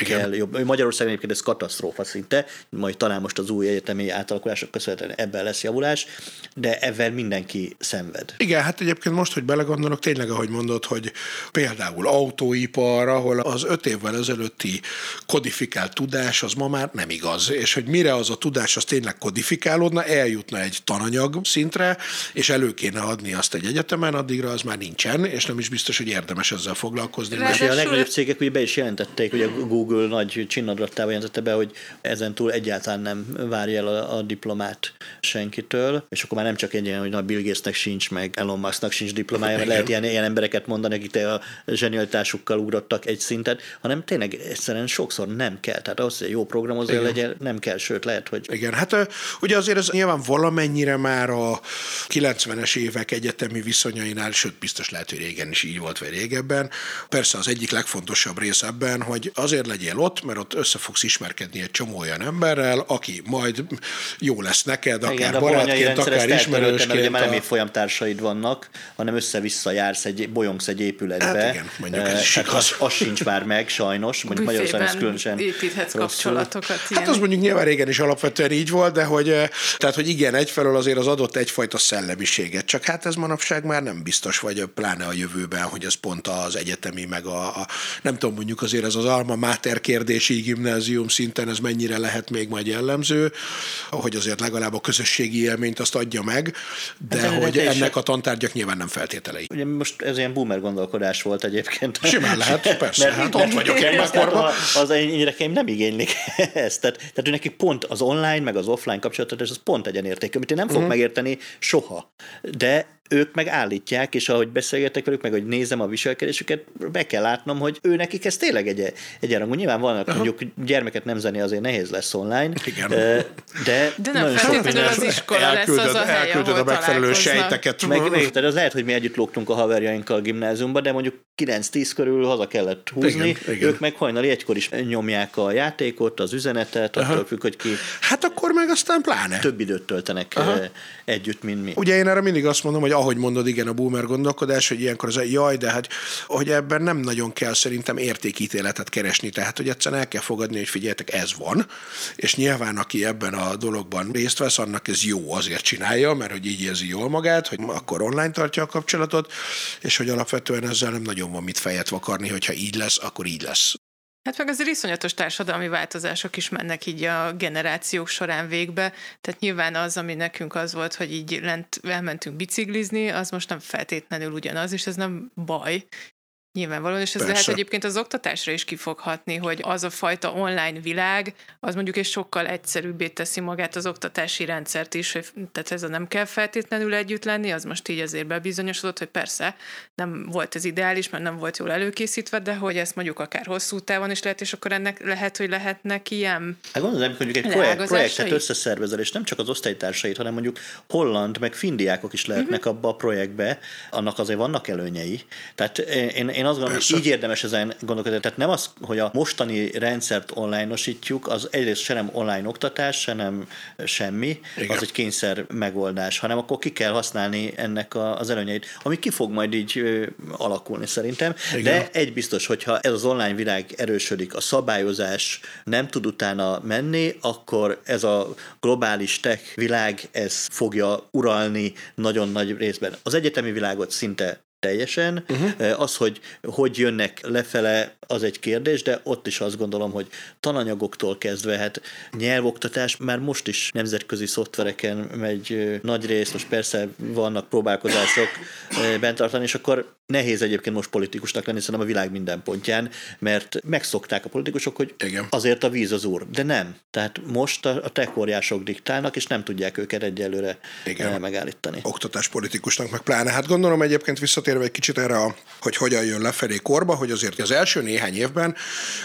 nagyságrendek kell jobb. Magyarországon egyébként ez katasztrófa szinte, majd talán most az új egyetemi átalakulások köszönhetően ebben lesz javulás, de ebben mindenki szenved. Igen, hát egyébként most, hogy belegondolok, tényleg, ahogy mondod, hogy például autóipar, ahol az öt évvel ezelőtti kodifikált tudás, az ma már nem igaz, és hogy mire az a tudás, az tényleg kodifikálódna, eljutna egy tananyag szintre, és elő kéne adni azt egy egyetemen, addigra az már nincsen, és nem is biztos, hogy érdemes ezzel foglalkozni. És a legnagyobb cégek ugye be is jelentették, hogy a Google Google nagy csinnadrattával jelentette be, hogy ezen túl egyáltalán nem várja el a, a diplomát senkitől, és akkor már nem csak egy ilyen, hogy a Bill Gatesnek sincs, meg Elon Musknak sincs diplomája, mert lehet ilyen, ilyen embereket mondani, akik a zsenialitásukkal ugrottak egy szintet, hanem tényleg egyszerűen sokszor nem kell. Tehát ahhoz, hogy jó programozó legyen, nem kell, sőt lehet, hogy... Igen, hát ugye azért ez nyilván valamennyire már a 90-es évek egyetemi viszonyainál, sőt biztos lehet, hogy régen is így volt, vagy régebben. Persze az egyik legfontosabb rész ebben, hogy azért legyen legyél ott, mert ott össze fogsz ismerkedni egy csomó olyan emberrel, aki majd jó lesz neked, akár Igen, barátként, akár ismerősként. Mert ugye már nem a... folyamtársaid vannak, hanem össze-vissza jársz, egy, bolyongsz egy épületbe. Hát igen, mondjuk ez is igaz. Az, az, sincs már meg, sajnos. Mondjuk Magyarországon ez különösen építhetsz kapcsolatokat. Ilyen. Hát az mondjuk nyilván régen is alapvetően így volt, de hogy, tehát, hogy igen, egyfelől azért az adott egyfajta szellemiséget, csak hát ez manapság már nem biztos, vagy pláne a jövőben, hogy ez pont az egyetemi, meg a, a nem tudom, mondjuk azért ez az alma mater kérdési gimnázium szinten ez mennyire lehet még majd jellemző, hogy azért legalább a közösségi élményt azt adja meg, de hát, hogy ennek a tantárgyak nyilván nem feltételei. Ugye most ez ilyen boomer gondolkodás volt egyébként. Simán lehet, persze. Mert hát ott vagyok én akkor Az én gyerekeim nem igénylik ezt. Tehát, tehát nekik pont az online, meg az offline kapcsolatot, ez pont egyenértékű, amit én nem fogok uh-huh. megérteni soha. De ők meg állítják, és ahogy beszélgetek velük, meg hogy nézem a viselkedésüket, be kell látnom, hogy ő nekik ez tényleg egy egyenrangú. Nyilván vannak Aha. mondjuk gyermeket nem zeni, azért nehéz lesz online. Igen. De, de nem feltétlenül az iskola lesz az a hely, ahol a megfelelő sejteket. Meg, meg, tehát az lehet, hogy mi együtt lógtunk a haverjainkkal a gimnáziumban, de mondjuk 9-10 körül haza kellett húzni, igen, igen. ők meg hajnali egykor is nyomják a játékot, az üzenetet, Aha. attól függ, hogy ki. Hát akkor meg aztán pláne. Több időt töltenek Aha. együtt, mint mi. Ugye én erre mindig azt mondom, hogy ahogy mondod, igen, a boomer gondolkodás, hogy ilyenkor az a jaj, de hát, hogy ebben nem nagyon kell szerintem értékítéletet keresni, tehát hogy egyszerűen el kell fogadni, hogy figyeljetek, ez van, és nyilván aki ebben a dologban részt vesz, annak ez jó, azért csinálja, mert hogy így érzi jól magát, hogy akkor online tartja a kapcsolatot, és hogy alapvetően ezzel nem nagyon van mit fejet vakarni, hogyha így lesz, akkor így lesz. Hát meg azért iszonyatos társadalmi változások is mennek így a generációk során végbe, tehát nyilván az, ami nekünk az volt, hogy így lent elmentünk biciklizni, az most nem feltétlenül ugyanaz, és ez nem baj, Nyilvánvalóan, és ez Persze. lehet egyébként az oktatásra is kifoghatni, hogy az a fajta online világ, az mondjuk egy sokkal egyszerűbbé teszi magát az oktatási rendszert is, hogy, tehát ez a nem kell feltétlenül együtt lenni, az most így azért bebizonyosodott, hogy persze nem volt ez ideális, mert nem volt jól előkészítve, de hogy ezt mondjuk akár hosszú távon is lehet, és akkor ennek lehet, hogy lehetnek ilyen Hát gondolom, hogy mondjuk egy projekt, projektet összeszervezel, és nem csak az osztálytársait, hanem mondjuk holland, meg findiákok is lehetnek uh-huh. abba a projektbe, annak azért vannak előnyei. Tehát én, én azt gondolom, hogy így érdemes ezen gondolkodni. Tehát nem az, hogy a mostani rendszert online-osítjuk, az egyrészt se nem online oktatás, se nem semmi, Igen. az egy kényszer megoldás, hanem akkor ki kell használni ennek a, az előnyeit, ami ki fog majd így ö, alakulni szerintem. Igen. De egy biztos, hogyha ez az online világ erősödik, a szabályozás nem tud utána menni, akkor ez a globális tech világ, ez fogja uralni nagyon nagy részben. Az egyetemi világot szinte teljesen. Uh-huh. Az, hogy hogy jönnek lefele, az egy kérdés, de ott is azt gondolom, hogy tananyagoktól kezdve, hát nyelvoktatás már most is nemzetközi szoftvereken megy nagy rész, most persze vannak próbálkozások bent tartani, és akkor nehéz egyébként most politikusnak lenni, szerintem a világ minden pontján, mert megszokták a politikusok, hogy Igen. azért a víz az úr, de nem. Tehát most a, a tekóriások diktálnak, és nem tudják őket egyelőre Igen. megállítani. Oktatáspolitikusnak meg pláne. Hát gondolom egyébként visszatérve egy kicsit erre, a, hogy hogyan jön lefelé korba, hogy azért az első néhány évben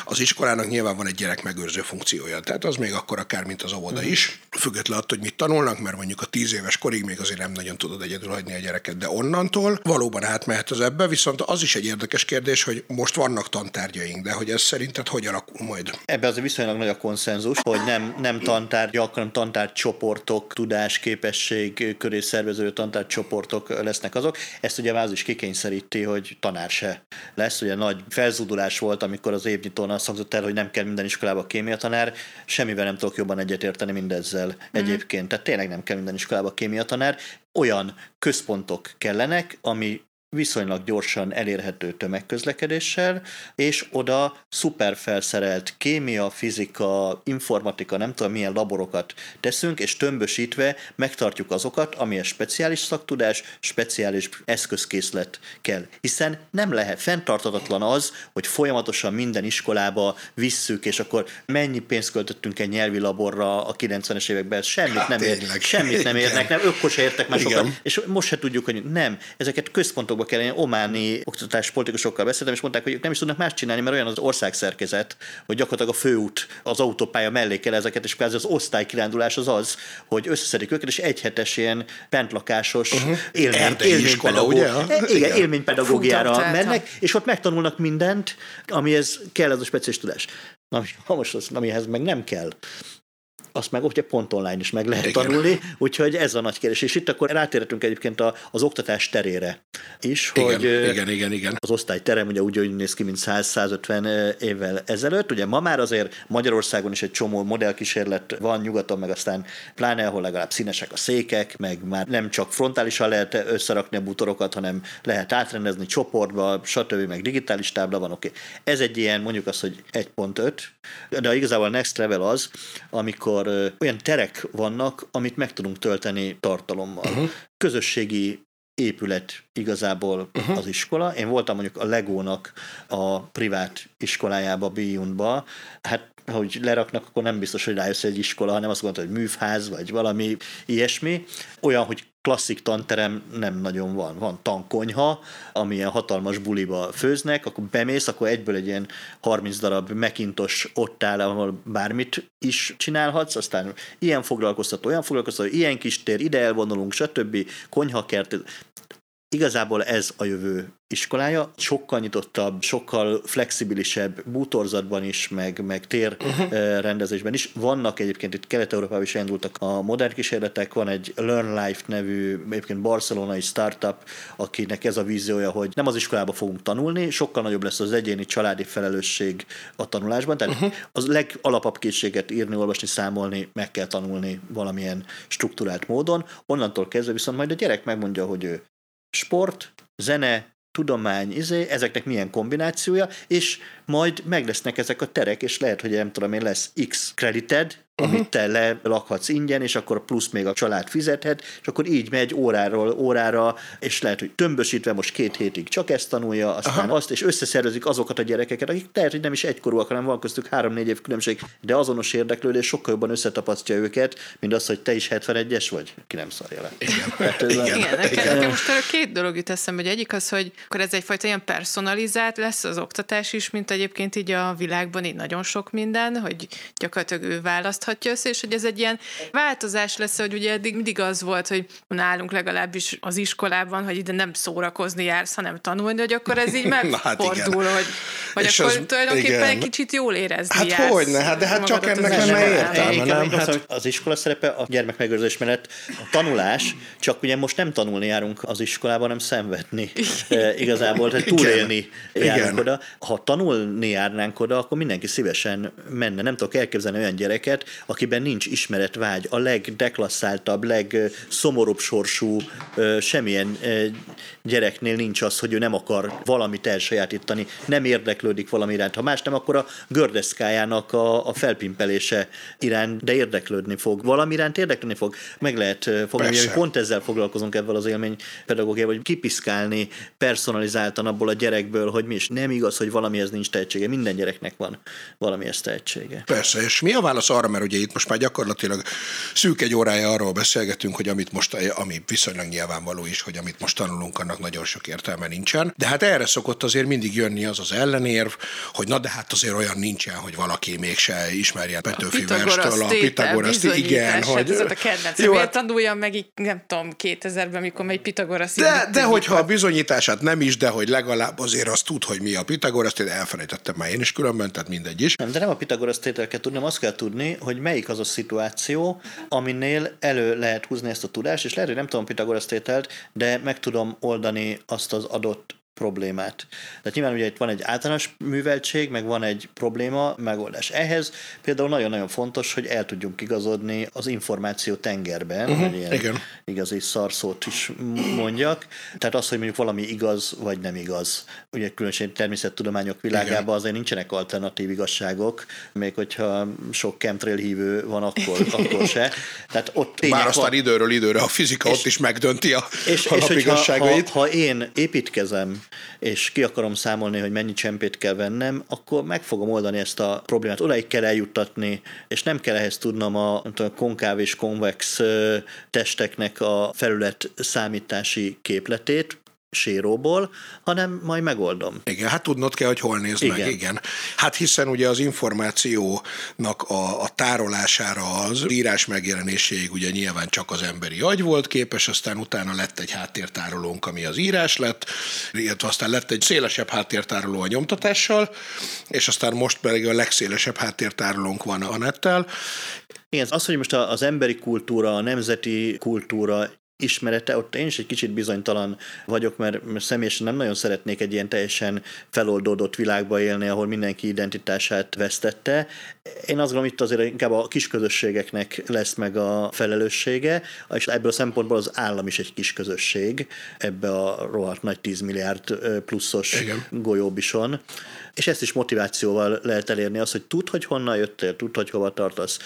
az iskolának nyilván van egy gyerek megőrző funkciója. Tehát az még akkor akár, mint az óvoda is, függetlenül attól, hogy mit tanulnak, mert mondjuk a tíz éves korig még azért nem nagyon tudod egyedül hagyni a gyereket, de onnantól valóban átmehet az ebbe, viszont az is egy érdekes kérdés, hogy most vannak tantárgyaink, de hogy ez szerinted hogy alakul majd? Ebben az viszonylag nagy a konszenzus, hogy nem, nem tantárgyak, hanem tantárcsoportok, tudás, képesség köré szervező tantárcsoportok lesznek azok. Ezt ugye az is kikényszeríti, hogy tanár se lesz. Ugye nagy felzudulás volt, amikor az évnyitón azt hangzott el, hogy nem kell minden iskolába kémia tanár. Semmivel nem tudok jobban egyetérteni mindezzel mm. egyébként. Tehát tényleg nem kell minden iskolába kémia tanár. Olyan központok kellenek, ami viszonylag gyorsan elérhető tömegközlekedéssel, és oda szuper felszerelt kémia, fizika, informatika, nem tudom milyen laborokat teszünk, és tömbösítve megtartjuk azokat, a speciális szaktudás, speciális eszközkészlet kell. Hiszen nem lehet fenntartatatlan az, hogy folyamatosan minden iskolába visszük, és akkor mennyi pénzt költöttünk egy nyelvi laborra a 90-es években, semmit hát nem ér, semmit nem érnek, nem, ökkor se értek már sokat, és most se tudjuk, hogy nem, ezeket központokba hónapok elején ománi oktatás politikusokkal beszéltem, és mondták, hogy ők nem is tudnak más csinálni, mert olyan az országszerkezet, hogy gyakorlatilag a főút, az autópálya mellé kell ezeket, és kvázi az osztálykirándulás az az, hogy összeszedik őket, és egyhetes ilyen pentlakásos uh-huh. élmény, élménypedagógiára, ugye? Igen, élménypedagógiára mennek, és ott megtanulnak mindent, amihez kell ez a speciális tudás. Na, ha most az, amihez meg nem kell, azt meg ugye pont online is meg lehet igen. tanulni, úgyhogy ez a nagy kérdés. És itt akkor rátérhetünk egyébként a, az oktatás terére is, igen, hogy igen, igen, igen. az osztályterem ugye úgy, úgy néz ki, mint 100-150 évvel ezelőtt. Ugye ma már azért Magyarországon is egy csomó modellkísérlet van, nyugaton meg aztán pláne, ahol legalább színesek a székek, meg már nem csak frontálisan lehet összerakni a bútorokat, hanem lehet átrendezni csoportba, stb. meg digitális tábla van, oké. Okay. Ez egy ilyen, mondjuk azt, hogy 1.5, de igazából a next level az, amikor amikor olyan terek vannak, amit meg tudunk tölteni tartalommal. Uh-huh. Közösségi épület igazából uh-huh. az iskola. Én voltam mondjuk a Legónak a privát iskolájába, Biyunba. Hát, hogy leraknak, akkor nem biztos, hogy rájössz egy iskola, hanem azt gondolod, hogy műfház, vagy valami ilyesmi. Olyan, hogy klasszik tanterem nem nagyon van. Van tankonyha, amilyen hatalmas buliba főznek, akkor bemész, akkor egyből egy ilyen 30 darab mekintos ott áll, ahol bármit is csinálhatsz, aztán ilyen foglalkoztató, olyan foglalkoztató, ilyen kis tér, ide elvonulunk, stb. konyhakert, igazából ez a jövő iskolája, sokkal nyitottabb, sokkal flexibilisebb bútorzatban is, meg, meg tér uh-huh. rendezésben is. Vannak egyébként itt Kelet-Európában is indultak a modern kísérletek, van egy Learn Life nevű egyébként barcelonai startup, akinek ez a víziója, hogy nem az iskolába fogunk tanulni, sokkal nagyobb lesz az egyéni családi felelősség a tanulásban, tehát uh-huh. az legalapabb készséget írni, olvasni, számolni meg kell tanulni valamilyen struktúrált módon, onnantól kezdve viszont majd a gyerek megmondja, hogy ő sport, zene, tudomány, izé, ezeknek milyen kombinációja, és majd meg lesznek ezek a terek, és lehet, hogy nem tudom én, lesz X kredited, uh-huh. amit te lelakhatsz ingyen, és akkor plusz még a család fizethet, és akkor így megy óráról órára, és lehet, hogy tömbösítve most két hétig csak ezt tanulja, aztán Aha. azt, és összeszervezik azokat a gyerekeket, akik lehet, hogy nem is egykorúak, hanem van köztük három-négy év különbség, de azonos érdeklődés sokkal jobban összetapasztja őket, mint az, hogy te is 71-es vagy, ki nem szarja le. Igen. Hát, igen. igen. igen. Nekem, most a két dolog jut eszembe, hogy egyik az, hogy akkor ez egyfajta ilyen personalizált lesz az oktatás is, mint egyébként így a világban így nagyon sok minden, hogy gyakorlatilag ő választ választhatja össze, és hogy ez egy ilyen változás lesz, hogy ugye eddig mindig az volt, hogy nálunk legalábbis az iskolában, hogy ide nem szórakozni jársz, hanem tanulni, hogy akkor ez így megfordul, hát hogy, hogy és akkor az, tulajdonképpen igen. egy kicsit jól érezni Hát jársz, hogy ne, hát de hát csak ennek lenne értelme, nem? Hát az iskola szerepe a gyermekmegőrzés mellett a tanulás, csak ugye most nem tanulni járunk az iskolában, hanem szenvedni. E, igazából, tehát túlélni járunk igen. oda. Ha tanulni járnánk oda, akkor mindenki szívesen menne. Nem tudok elképzelni olyan gyereket, akiben nincs ismeretvágy, a legdeklasszáltabb, legszomorúbb sorsú, semmilyen gyereknél nincs az, hogy ő nem akar valamit elsajátítani, nem érdeklődik valami iránt. Ha más nem, akkor a gördeszkájának a, a felpimpelése iránt, de érdeklődni fog. Valami iránt érdeklődni fog. Meg lehet fogni, hogy pont ezzel foglalkozunk ebben az élmény pedagógiával, hogy kipiszkálni personalizáltan abból a gyerekből, hogy mi is nem igaz, hogy valamihez nincs tehetsége. Minden gyereknek van valamihez tehetsége. Persze, és mi a válasz arra, mert ugye itt most már gyakorlatilag szűk egy órája arról beszélgetünk, hogy amit most, ami viszonylag nyilvánvaló is, hogy amit most tanulunk, annak nagyon sok értelme nincsen. De hát erre szokott azért mindig jönni az az ellenérv, hogy na de hát azért olyan nincsen, hogy valaki mégse ismerje Petőfi verstől a Pitagoras. Igen, hogy... Ez a kedvenc. Jó, hát... tanuljam meg, nem tudom, 2000-ben, mikor megy Pitagoras. De, de hogyha a bizonyítását nem is, de hogy legalább azért azt tud, hogy mi a Pitagoras, én elfelejtettem már én is különben, tehát mindegy is. Nem, de nem a Pitagoras tétel kell tudni, azt kell tudni, hogy melyik az a szituáció, aminél elő lehet húzni ezt a tudást, és lehet, hogy nem tudom Pitagoras tételt, de meg tudom oldani azt az adott problémát. Tehát nyilván ugye itt van egy általános műveltség, meg van egy probléma megoldás. Ehhez például nagyon-nagyon fontos, hogy el tudjunk igazodni az információ tengerben, uh-huh, hogy ilyen igen. igazi szarszót is mondjak. Tehát az, hogy mondjuk valami igaz, vagy nem igaz. Ugye különösen természettudományok világában igen. azért nincsenek alternatív igazságok, még hogyha sok chemtrail hívő van, akkor, akkor se. Tehát ott Bár aztán van. időről időre a fizika és, ott is megdönti a és, és ha, ha, ha én építkezem és ki akarom számolni, hogy mennyi csempét kell vennem, akkor meg fogom oldani ezt a problémát. Odaig kell eljuttatni, és nem kell ehhez tudnom a, a konkáv és konvex testeknek a felület számítási képletét, séróból, hanem majd megoldom. Igen, hát tudnod kell, hogy hol nézd igen. meg, igen. Hát hiszen ugye az információnak a, a tárolására az írás megjelenéséig ugye nyilván csak az emberi agy volt képes, aztán utána lett egy háttértárolónk, ami az írás lett, illetve aztán lett egy szélesebb háttértároló a nyomtatással, és aztán most pedig a legszélesebb háttértárolónk van a nettel, igen, az, hogy most az emberi kultúra, a nemzeti kultúra ismerete, ott én is egy kicsit bizonytalan vagyok, mert személyesen nem nagyon szeretnék egy ilyen teljesen feloldódott világba élni, ahol mindenki identitását vesztette. Én azt gondolom, itt azért inkább a kis közösségeknek lesz meg a felelőssége, és ebből a szempontból az állam is egy kis közösség ebbe a rohadt nagy 10 milliárd pluszos Igen. golyóbison. És ezt is motivációval lehet elérni, az, hogy tud, hogy honnan jöttél, tud, hogy hova tartasz,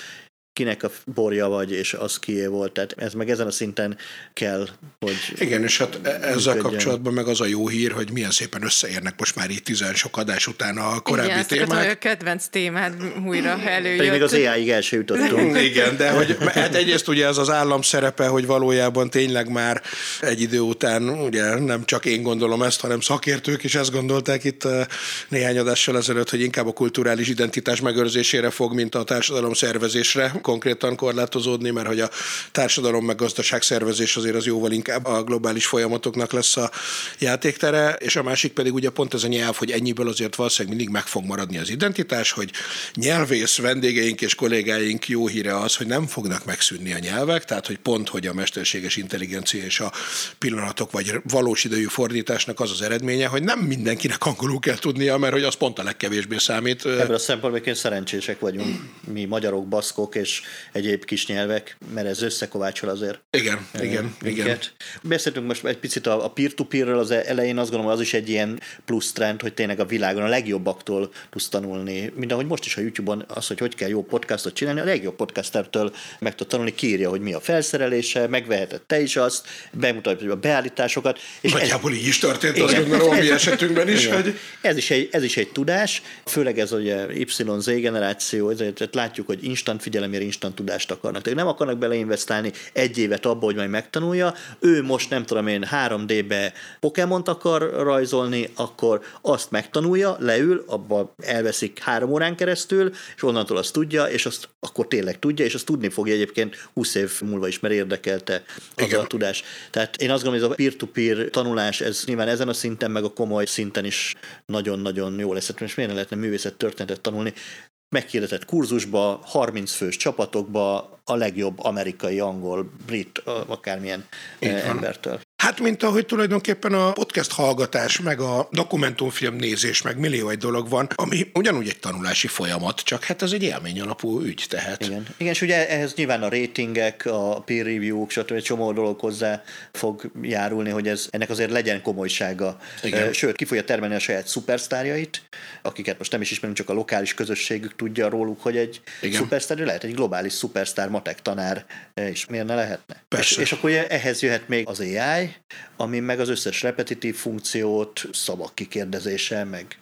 kinek a borja vagy, és az kié volt. Tehát ez meg ezen a szinten kell, hogy... Igen, és hát e- ezzel működjön. kapcsolatban meg az a jó hír, hogy milyen szépen összeérnek most már itt tizen sok adás után a korábbi Igen, témák. Igen, a kedvenc témád újra előjött. Pedig még az AI-ig el jutottunk. Igen, de hogy hát egyrészt ugye ez az állam szerepe, hogy valójában tényleg már egy idő után, ugye nem csak én gondolom ezt, hanem szakértők is ezt gondolták itt e, néhány adással ezelőtt, hogy inkább a kulturális identitás megőrzésére fog, mint a társadalom szervezésre konkrétan korlátozódni, mert hogy a társadalom meg gazdaság szervezés azért az jóval inkább a globális folyamatoknak lesz a játéktere, és a másik pedig ugye pont ez a nyelv, hogy ennyiből azért valószínűleg mindig meg fog maradni az identitás, hogy nyelvész vendégeink és kollégáink jó híre az, hogy nem fognak megszűnni a nyelvek, tehát hogy pont, hogy a mesterséges intelligencia és a pillanatok vagy valós idejű fordításnak az az eredménye, hogy nem mindenkinek angolul kell tudnia, mert hogy az pont a legkevésbé számít. Ebből a szempontból szerencsések vagyunk, mi magyarok, baszkok és egyéb kis nyelvek, mert ez összekovácsol azért. Igen, e, igen, minket. igen. Beszéltünk most egy picit a, a peer-to-peerről az elején, azt gondolom, az is egy ilyen plusz trend, hogy tényleg a világon a legjobbaktól tudsz tanulni. Mint ahogy most is a YouTube-on az, hogy hogy kell jó podcastot csinálni, a legjobb podcastertől meg tud tanulni, kírja, hogy mi a felszerelése, megveheted te is azt, bemutatja a beállításokat. És Nagyjából ez, így is történt, igen, azt gondolom, a mi esetünkben is. Hogy... Ez, is egy, ez is egy tudás, főleg ez ugye YZ generáció, ezért látjuk, hogy instant figyelemért instant tudást akarnak. Tehát nem akarnak beleinvestálni egy évet abba, hogy majd megtanulja. Ő most nem tudom én 3D-be Pokémont akar rajzolni, akkor azt megtanulja, leül, abba elveszik három órán keresztül, és onnantól azt tudja, és azt akkor tényleg tudja, és azt tudni fogja egyébként 20 év múlva is, mert érdekelte az Igen. a tudás. Tehát én azt gondolom, hogy ez a peer-to-peer tanulás, ez nyilván ezen a szinten, meg a komoly szinten is nagyon-nagyon jó lesz. Hát most miért ne lehetne művészet történetet tanulni? Megkérdezett kurzusba, 30 fős csapatokba a legjobb amerikai, angol, brit, akármilyen embertől. Hát, mint ahogy tulajdonképpen a podcast hallgatás, meg a dokumentumfilm nézés, meg millió egy dolog van, ami ugyanúgy egy tanulási folyamat, csak hát ez egy élmény alapú ügy, tehát. Igen, Igen és ugye ehhez nyilván a ratingek, a peer review-k, stb. egy csomó dolog hozzá fog járulni, hogy ez ennek azért legyen komolysága. Igen. Sőt, ki fogja termelni a saját szupersztárjait, akiket most nem is ismerünk, csak a lokális közösségük tudja róluk, hogy egy Igen. szupersztár, lehet egy globális szupersztár, matek tanár, és miért ne lehetne? Persze. És, és akkor ugye ehhez jöhet még az AI, ami meg az összes repetitív funkciót, szavak kikérdezése, meg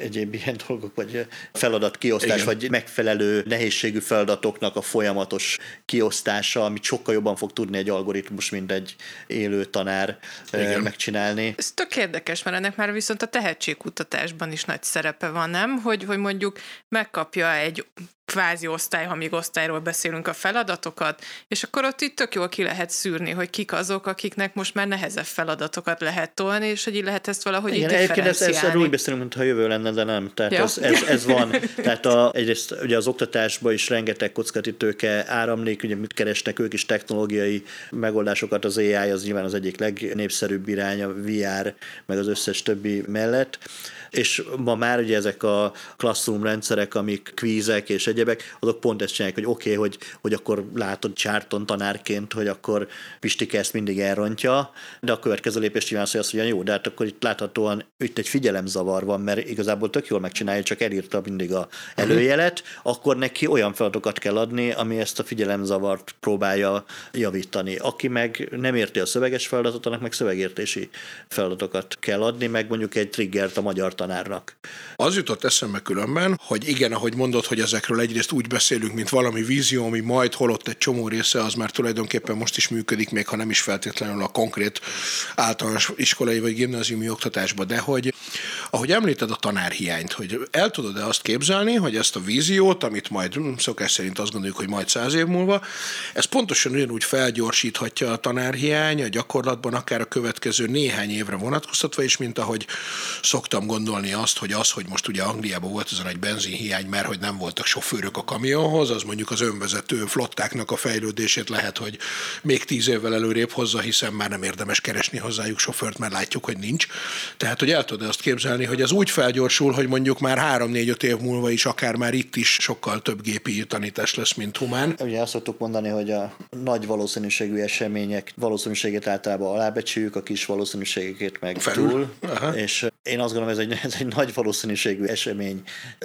egyéb ilyen dolgok, vagy feladat kiosztás, Igen. vagy megfelelő nehézségű feladatoknak a folyamatos kiosztása, amit sokkal jobban fog tudni egy algoritmus, mint egy élő tanár Igen. megcsinálni. Ez tök érdekes, mert ennek már viszont a tehetségkutatásban is nagy szerepe van, nem? Hogy, hogy mondjuk megkapja egy kvázi osztály, ha még osztályról beszélünk a feladatokat, és akkor ott itt tök jól ki lehet szűrni, hogy kik azok, akiknek most már nehezebb feladatokat lehet tolni, és hogy így lehet ezt valahogy Igen, így egyébként ezt, ezt úgy beszélünk, mintha jövő lenne, de nem. Tehát ja. ez, ez, ez, van. Tehát a, egyrészt ugye az oktatásban is rengeteg kockatítőke áramlik, ugye mit keresnek ők is technológiai megoldásokat, az AI az nyilván az egyik legnépszerűbb irány, a VR, meg az összes többi mellett és ma már ugye ezek a classroom rendszerek, amik kvízek és egyebek, azok pont ezt csinálják, hogy oké, okay, hogy, hogy akkor látod Csárton tanárként, hogy akkor Pistike ezt mindig elrontja, de a következő lépés nyilván az, hogy jó, de hát akkor itt láthatóan itt egy figyelemzavar van, mert igazából tök jól megcsinálja, csak elírta mindig a előjelet, akkor neki olyan feladatokat kell adni, ami ezt a figyelemzavart próbálja javítani. Aki meg nem érti a szöveges feladatot, annak meg szövegértési feladatokat kell adni, meg mondjuk egy triggert a magyar tanárnak. Az jutott eszembe különben, hogy igen, ahogy mondod, hogy ezekről egyrészt úgy beszélünk, mint valami vízió, ami majd holott egy csomó része, az már tulajdonképpen most is működik, még ha nem is feltétlenül a konkrét általános iskolai vagy gimnáziumi oktatásban, de hogy ahogy említed a tanárhiányt, hogy el tudod-e azt képzelni, hogy ezt a víziót, amit majd hm, szokás szerint azt gondoljuk, hogy majd száz év múlva, ez pontosan ugyanúgy felgyorsíthatja a tanárhiány a gyakorlatban, akár a következő néhány évre vonatkoztatva is, mint ahogy szoktam gondolni gondolni azt, hogy az, hogy most ugye Angliában volt ez a nagy benzinhiány, mert hogy nem voltak sofőrök a kamionhoz, az mondjuk az önvezető flottáknak a fejlődését lehet, hogy még tíz évvel előrébb hozza, hiszen már nem érdemes keresni hozzájuk sofőrt, mert látjuk, hogy nincs. Tehát, hogy el tudod azt képzelni, hogy ez úgy felgyorsul, hogy mondjuk már három-négy-öt év múlva is akár már itt is sokkal több gépi tanítás lesz, mint humán. Ugye azt szoktuk mondani, hogy a nagy valószínűségű események valószínűségét általában alábecsüljük, a kis valószínűségeket meg Felül. túl. Aha. És én azt gondolom, ez egy ez egy nagy valószínűségű esemény.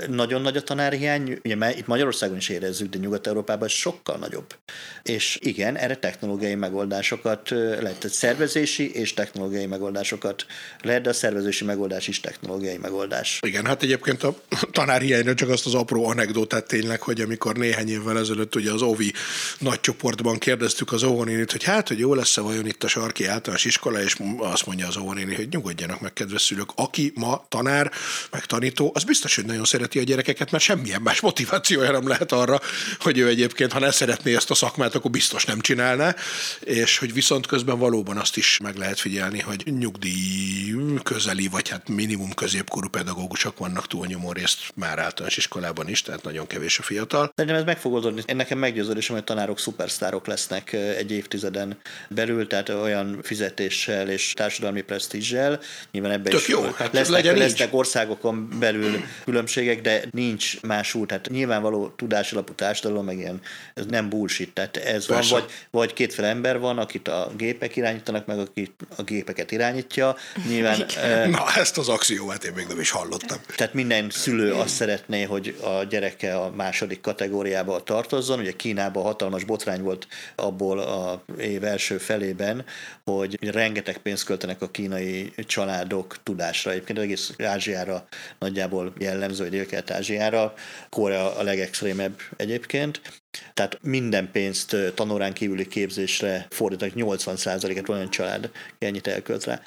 Nagyon nagy a tanárhiány, ugye itt Magyarországon is érezzük, de Nyugat-Európában sokkal nagyobb. És igen, erre technológiai megoldásokat lehet, tehát szervezési és technológiai megoldásokat lehet, de a szervezési megoldás is technológiai megoldás. Igen, hát egyébként a tanárhiányra csak azt az apró anekdotát tényleg, hogy amikor néhány évvel ezelőtt ugye az OVI nagy csoportban kérdeztük az óvonénit, hogy hát, hogy jó lesz-e vajon itt a sarki általános iskola, és azt mondja az óvonéni, hogy nyugodjanak meg, kedves szülők, aki ma tanár meg tanító, az biztos, hogy nagyon szereti a gyerekeket, mert semmilyen más motivációja nem lehet arra, hogy ő egyébként, ha ne szeretné ezt a szakmát, akkor biztos nem csinálná, és hogy viszont közben valóban azt is meg lehet figyelni, hogy nyugdíj közeli, vagy hát minimum középkorú pedagógusok vannak túlnyomó részt már általános iskolában is, tehát nagyon kevés a fiatal. Szerintem ez meg fog oldódni. Én nekem meggyőződésem, hogy tanárok szupersztárok lesznek egy évtizeden belül, tehát olyan fizetéssel és társadalmi presztízsel. Nyilván ebben Tök is jó, hát lesznek, legyen lesznek országokon belül különbségek, de nincs más út. Hát nyilvánvaló tudásalapú társadalom, meg ilyen, ez nem bullshit. Tehát ez Persze. van, vagy, vagy kétféle ember van, akit a gépek irányítanak, meg akit a gépeket irányítja. Nyilván, Na, ezt az axiómát én még nem is hallottam. Tehát minden szülő azt szeretné, hogy a gyereke a második kategóriába tartozzon. Ugye Kínában hatalmas botrány volt abból a év első felében, hogy rengeteg pénzt költenek a kínai családok tudásra. Egyébként egész Ázsiára nagyjából jellemző, vagy Dél-Kelet-Ázsiára. Korea a legextrémebb egyébként. Tehát minden pénzt tanórán kívüli képzésre fordítanak, 80%-et olyan család ennyit elkölt rá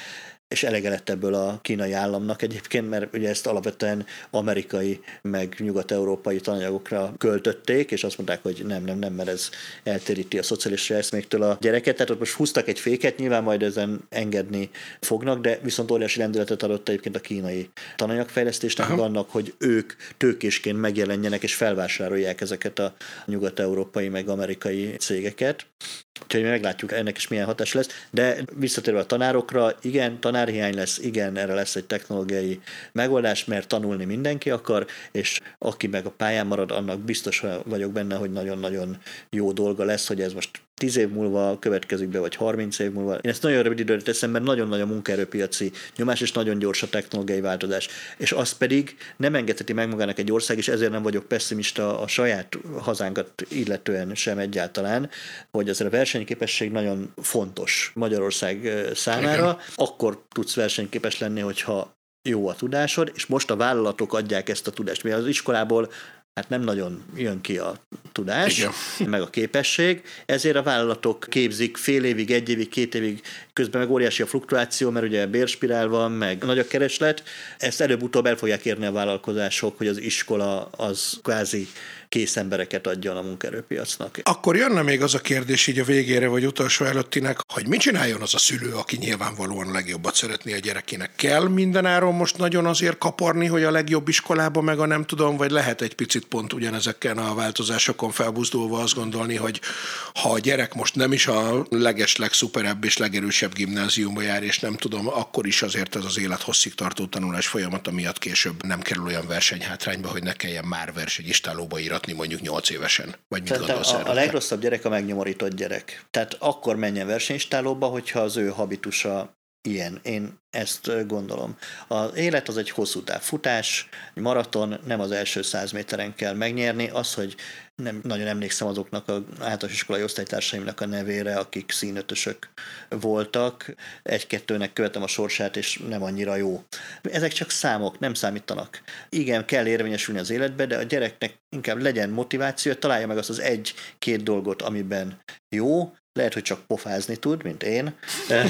és elege lett ebből a kínai államnak egyébként, mert ugye ezt alapvetően amerikai, meg nyugat-európai tananyagokra költötték, és azt mondták, hogy nem, nem, nem, mert ez eltéríti a szocialista eszméktől a gyereket. Tehát ott most húztak egy féket, nyilván majd ezen engedni fognak, de viszont óriási lendületet adott egyébként a kínai tananyagfejlesztésnek, Aha. annak, hogy ők tőkésként megjelenjenek és felvásárolják ezeket a nyugat-európai meg amerikai cégeket. Úgyhogy meglátjuk, ennek is milyen hatás lesz. De visszatérve a tanárokra, igen, tanárhiány lesz, igen, erre lesz egy technológiai megoldás, mert tanulni mindenki akar, és aki meg a pályán marad, annak biztos vagyok benne, hogy nagyon-nagyon jó dolga lesz, hogy ez most 10 év múlva következik be, vagy 30 év múlva. Én ezt nagyon rövid időre teszem, mert nagyon nagy a munkaerőpiaci nyomás, és nagyon gyors a technológiai változás. És azt pedig nem engedheti meg magának egy ország, és ezért nem vagyok pessimista a saját hazánkat illetően sem egyáltalán, hogy azért a versenyképesség nagyon fontos Magyarország számára. Akkor tudsz versenyképes lenni, hogyha jó a tudásod, és most a vállalatok adják ezt a tudást. Mi az iskolából hát nem nagyon jön ki a tudás, Igen. meg a képesség, ezért a vállalatok képzik fél évig, egy évig, két évig, közben meg óriási a fluktuáció, mert ugye bérspirál van, meg nagy a kereslet, ezt előbb-utóbb el fogják érni a vállalkozások, hogy az iskola az kvázi kész embereket adjon a munkaerőpiacnak. Akkor jönne még az a kérdés így a végére, vagy utolsó előttinek, hogy mit csináljon az a szülő, aki nyilvánvalóan legjobbat szeretné a gyerekének. Kell mindenáron most nagyon azért kaparni, hogy a legjobb iskolába meg a nem tudom, vagy lehet egy picit pont ugyanezeken a változásokon felbuzdulva azt gondolni, hogy ha a gyerek most nem is a leges, legszuperebb és legerősebb gimnáziumba jár, és nem tudom, akkor is azért ez az élethosszig tartó tanulás folyamata miatt később nem kerül olyan versenyhátrányba, hogy ne kelljen már versenyistálóba íratni mondjuk 8 évesen? Vagy mit gondolsz a, a legrosszabb gyerek a megnyomorított gyerek. Tehát akkor menjen versenyistálóba, hogyha az ő habitusa ilyen. Én ezt gondolom. Az élet az egy hosszú táv futás, egy maraton, nem az első száz méteren kell megnyerni. Az, hogy nem nagyon emlékszem azoknak az általános iskolai osztálytársaimnak a nevére, akik színötösök voltak. Egy-kettőnek követem a sorsát, és nem annyira jó. Ezek csak számok, nem számítanak. Igen, kell érvényesülni az életbe, de a gyereknek inkább legyen motiváció, találja meg azt az egy-két dolgot, amiben jó, lehet, hogy csak pofázni tud, mint én, de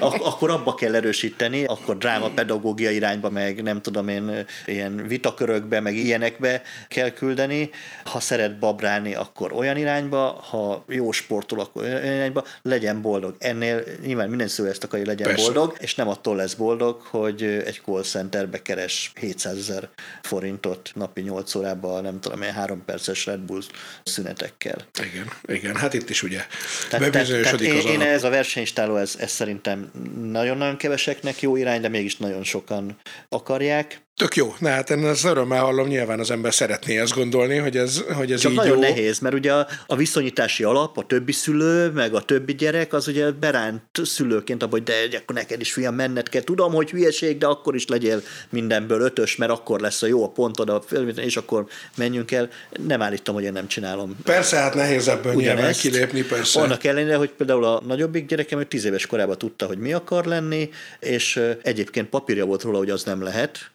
ak- akkor abba kell erősíteni, akkor dráma pedagógia irányba, meg nem tudom én, ilyen vitakörökbe, meg ilyenekbe kell küldeni. Ha szeret babrálni, akkor olyan irányba, ha jó sportol, akkor olyan irányba, legyen boldog. Ennél nyilván minden szó ezt akarja, legyen Persze. boldog, és nem attól lesz boldog, hogy egy call centerbe keres 700 ezer forintot napi 8 órában, nem tudom én, három perces Red Bull szünetekkel. Igen, igen, hát itt is ugye tehát, tehát én, én ez a versenyistáló, ez, ez szerintem nagyon-nagyon keveseknek jó irány, de mégis nagyon sokan akarják. Tök jó, na hát én ezt örömmel hallom, nyilván az ember szeretné ezt gondolni, hogy ez, hogy ez Csak így nagyon jó. nehéz, mert ugye a, a viszonyítási alap, a többi szülő, meg a többi gyerek, az ugye beránt szülőként abban, hogy de akkor neked is fiam menned kell. Tudom, hogy hülyeség, de akkor is legyél mindenből ötös, mert akkor lesz a jó a pontod, a és akkor menjünk el. Nem állítom, hogy én nem csinálom. Persze, hát nehéz ebből nyilván kilépni, persze. Annak ellenére, hogy például a nagyobbik gyerekem, hogy tíz éves korában tudta, hogy mi akar lenni, és egyébként papírja volt róla, hogy az nem lehet,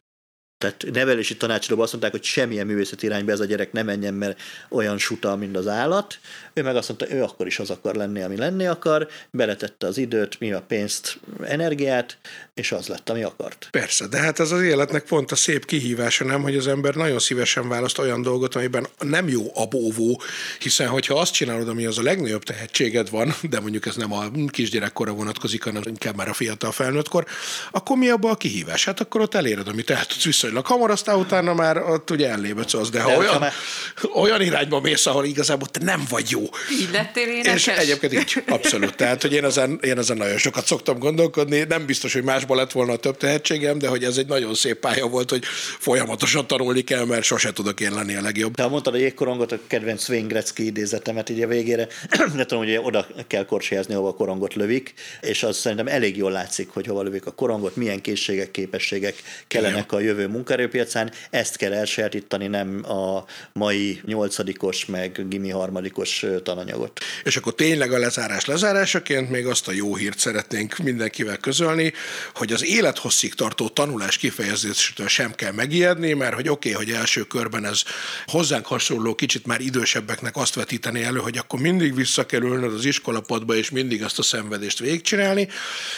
tehát nevelési tanácsadóban azt mondták, hogy semmilyen művészeti irányba ez a gyerek nem menjen, mert olyan suta, mint az állat. Ő meg azt mondta, ő akkor is az akar lenni, ami lenni akar, beletette az időt, mi a pénzt, energiát, és az lett, ami akart. Persze, de hát ez az életnek pont a szép kihívása, nem, hogy az ember nagyon szívesen választ olyan dolgot, amiben nem jó a bóvó, hiszen hogyha azt csinálod, ami az a legnagyobb tehetséged van, de mondjuk ez nem a kisgyerekkorra vonatkozik, hanem inkább már a fiatal felnőttkor, akkor mi abban a kihívás? Hát akkor ott eléred, amit el tudsz viszonylag hamar, aztán utána már ott ugye elléböcölsz, de ha de olyan, már... olyan irányba mész, ahol igazából te nem vagy jó. Így lettél énekes? És egyébként így, abszolút. Tehát, hogy én ezen, én ezen nagyon sokat szoktam gondolkodni, nem biztos, hogy másból lett volna a több tehetségem, de hogy ez egy nagyon szép pálya volt, hogy folyamatosan tanulni kell, mert sose tudok én lenni a legjobb. De mondtad a jégkorongot, a kedvenc Wayne Gretzky idézetemet így a végére, nem tudom, hogy oda kell korsézni, ahova a korongot lövik, és az szerintem elég jól látszik, hogy hova lövik a korongot, milyen készségek, képességek kellenek a jövő munkaerőpiacán, ezt kell elsajátítani, nem a mai nyolcadikos, meg gimi harmadikos tananyagot. És akkor tényleg a lezárás lezárásaként még azt a jó hírt szeretnénk mindenkivel közölni, hogy az élethosszig tartó tanulás kifejezésétől sem kell megijedni, mert hogy oké, okay, hogy első körben ez hozzánk hasonló, kicsit már idősebbeknek azt vetíteni elő, hogy akkor mindig vissza kell ülnöd az iskolapadba, és mindig azt a szenvedést végigcsinálni,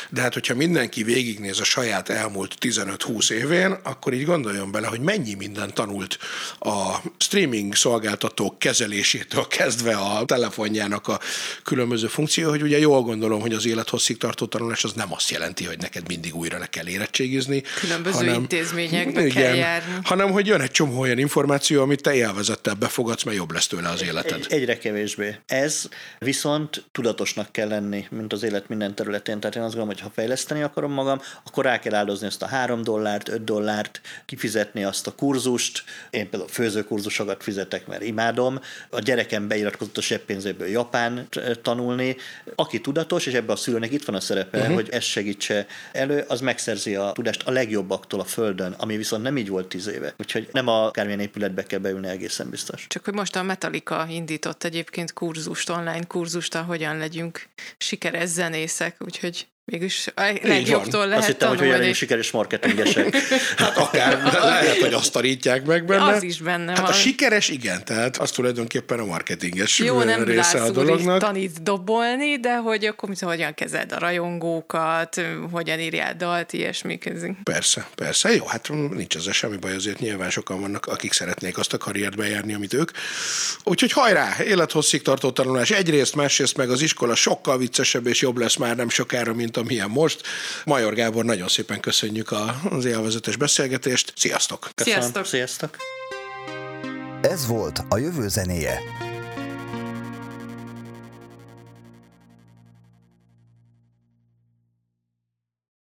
de hát hogyha mindenki végignéz a saját elmúlt 15-20 évén, akkor így gondoljon bele, hogy mennyi minden tanult a streaming szolgáltatók kezelésétől kezdve a telefonjának a különböző funkció, hogy ugye jól gondolom, hogy az élethosszig tartó tanulás az nem azt jelenti, hogy neked mindig újra le kell érettségizni. Különböző hanem, intézményekbe igen, kell járni. Hanem, hogy jön egy csomó olyan információ, amit te élvezettel befogadsz, mert jobb lesz tőle az életed. Egy, egyre kevésbé. Ez viszont tudatosnak kell lenni, mint az élet minden területén. Tehát én azt gondolom, hogy ha fejleszteni akarom magam, akkor rá kell áldozni azt a három dollárt, öt dollárt, kifizetni azt a kurzust. Én például főzőkurzusokat fizetek, mert imádom. A gyerekem beiratkozott a seppénzéből Japán tanulni. Aki tudatos, és ebben a szülőnek itt van a szerepe, uh-huh. hogy ez segítse elő, az megszerzi a tudást a legjobbaktól a földön, ami viszont nem így volt tíz éve. Úgyhogy nem a akármilyen épületbe kell beülni egészen biztos. Csak hogy most a Metallica indított egyébként kurzust, online kurzust, hogyan legyünk sikeres zenészek, úgyhogy mégis a legjobbtól lehet Azt hittem, tanulni. hogy olyan sikeres marketingesek. hát akár lehet, hogy azt tanítják meg benne. Az is benne hát van. a sikeres igen, tehát az tulajdonképpen a marketinges Jó, nem része a dolognak. tanít dobolni, de hogy akkor mit, hogyan kezeld a rajongókat, hogyan írjál dalt, ilyesmi közünk. Persze, persze. Jó, hát nincs ezzel semmi baj, azért nyilván sokan vannak, akik szeretnék azt a karriert bejárni, amit ők. Úgyhogy hajrá, élethosszig tartó tanulás. Egyrészt, másrészt meg az iskola sokkal viccesebb és jobb lesz már nem sokára, mint amilyen most. Major Gábor, nagyon szépen köszönjük az élvezetes beszélgetést. Sziasztok! Köszönöm. Sziasztok! Sziasztok! Ez volt a jövő zenéje.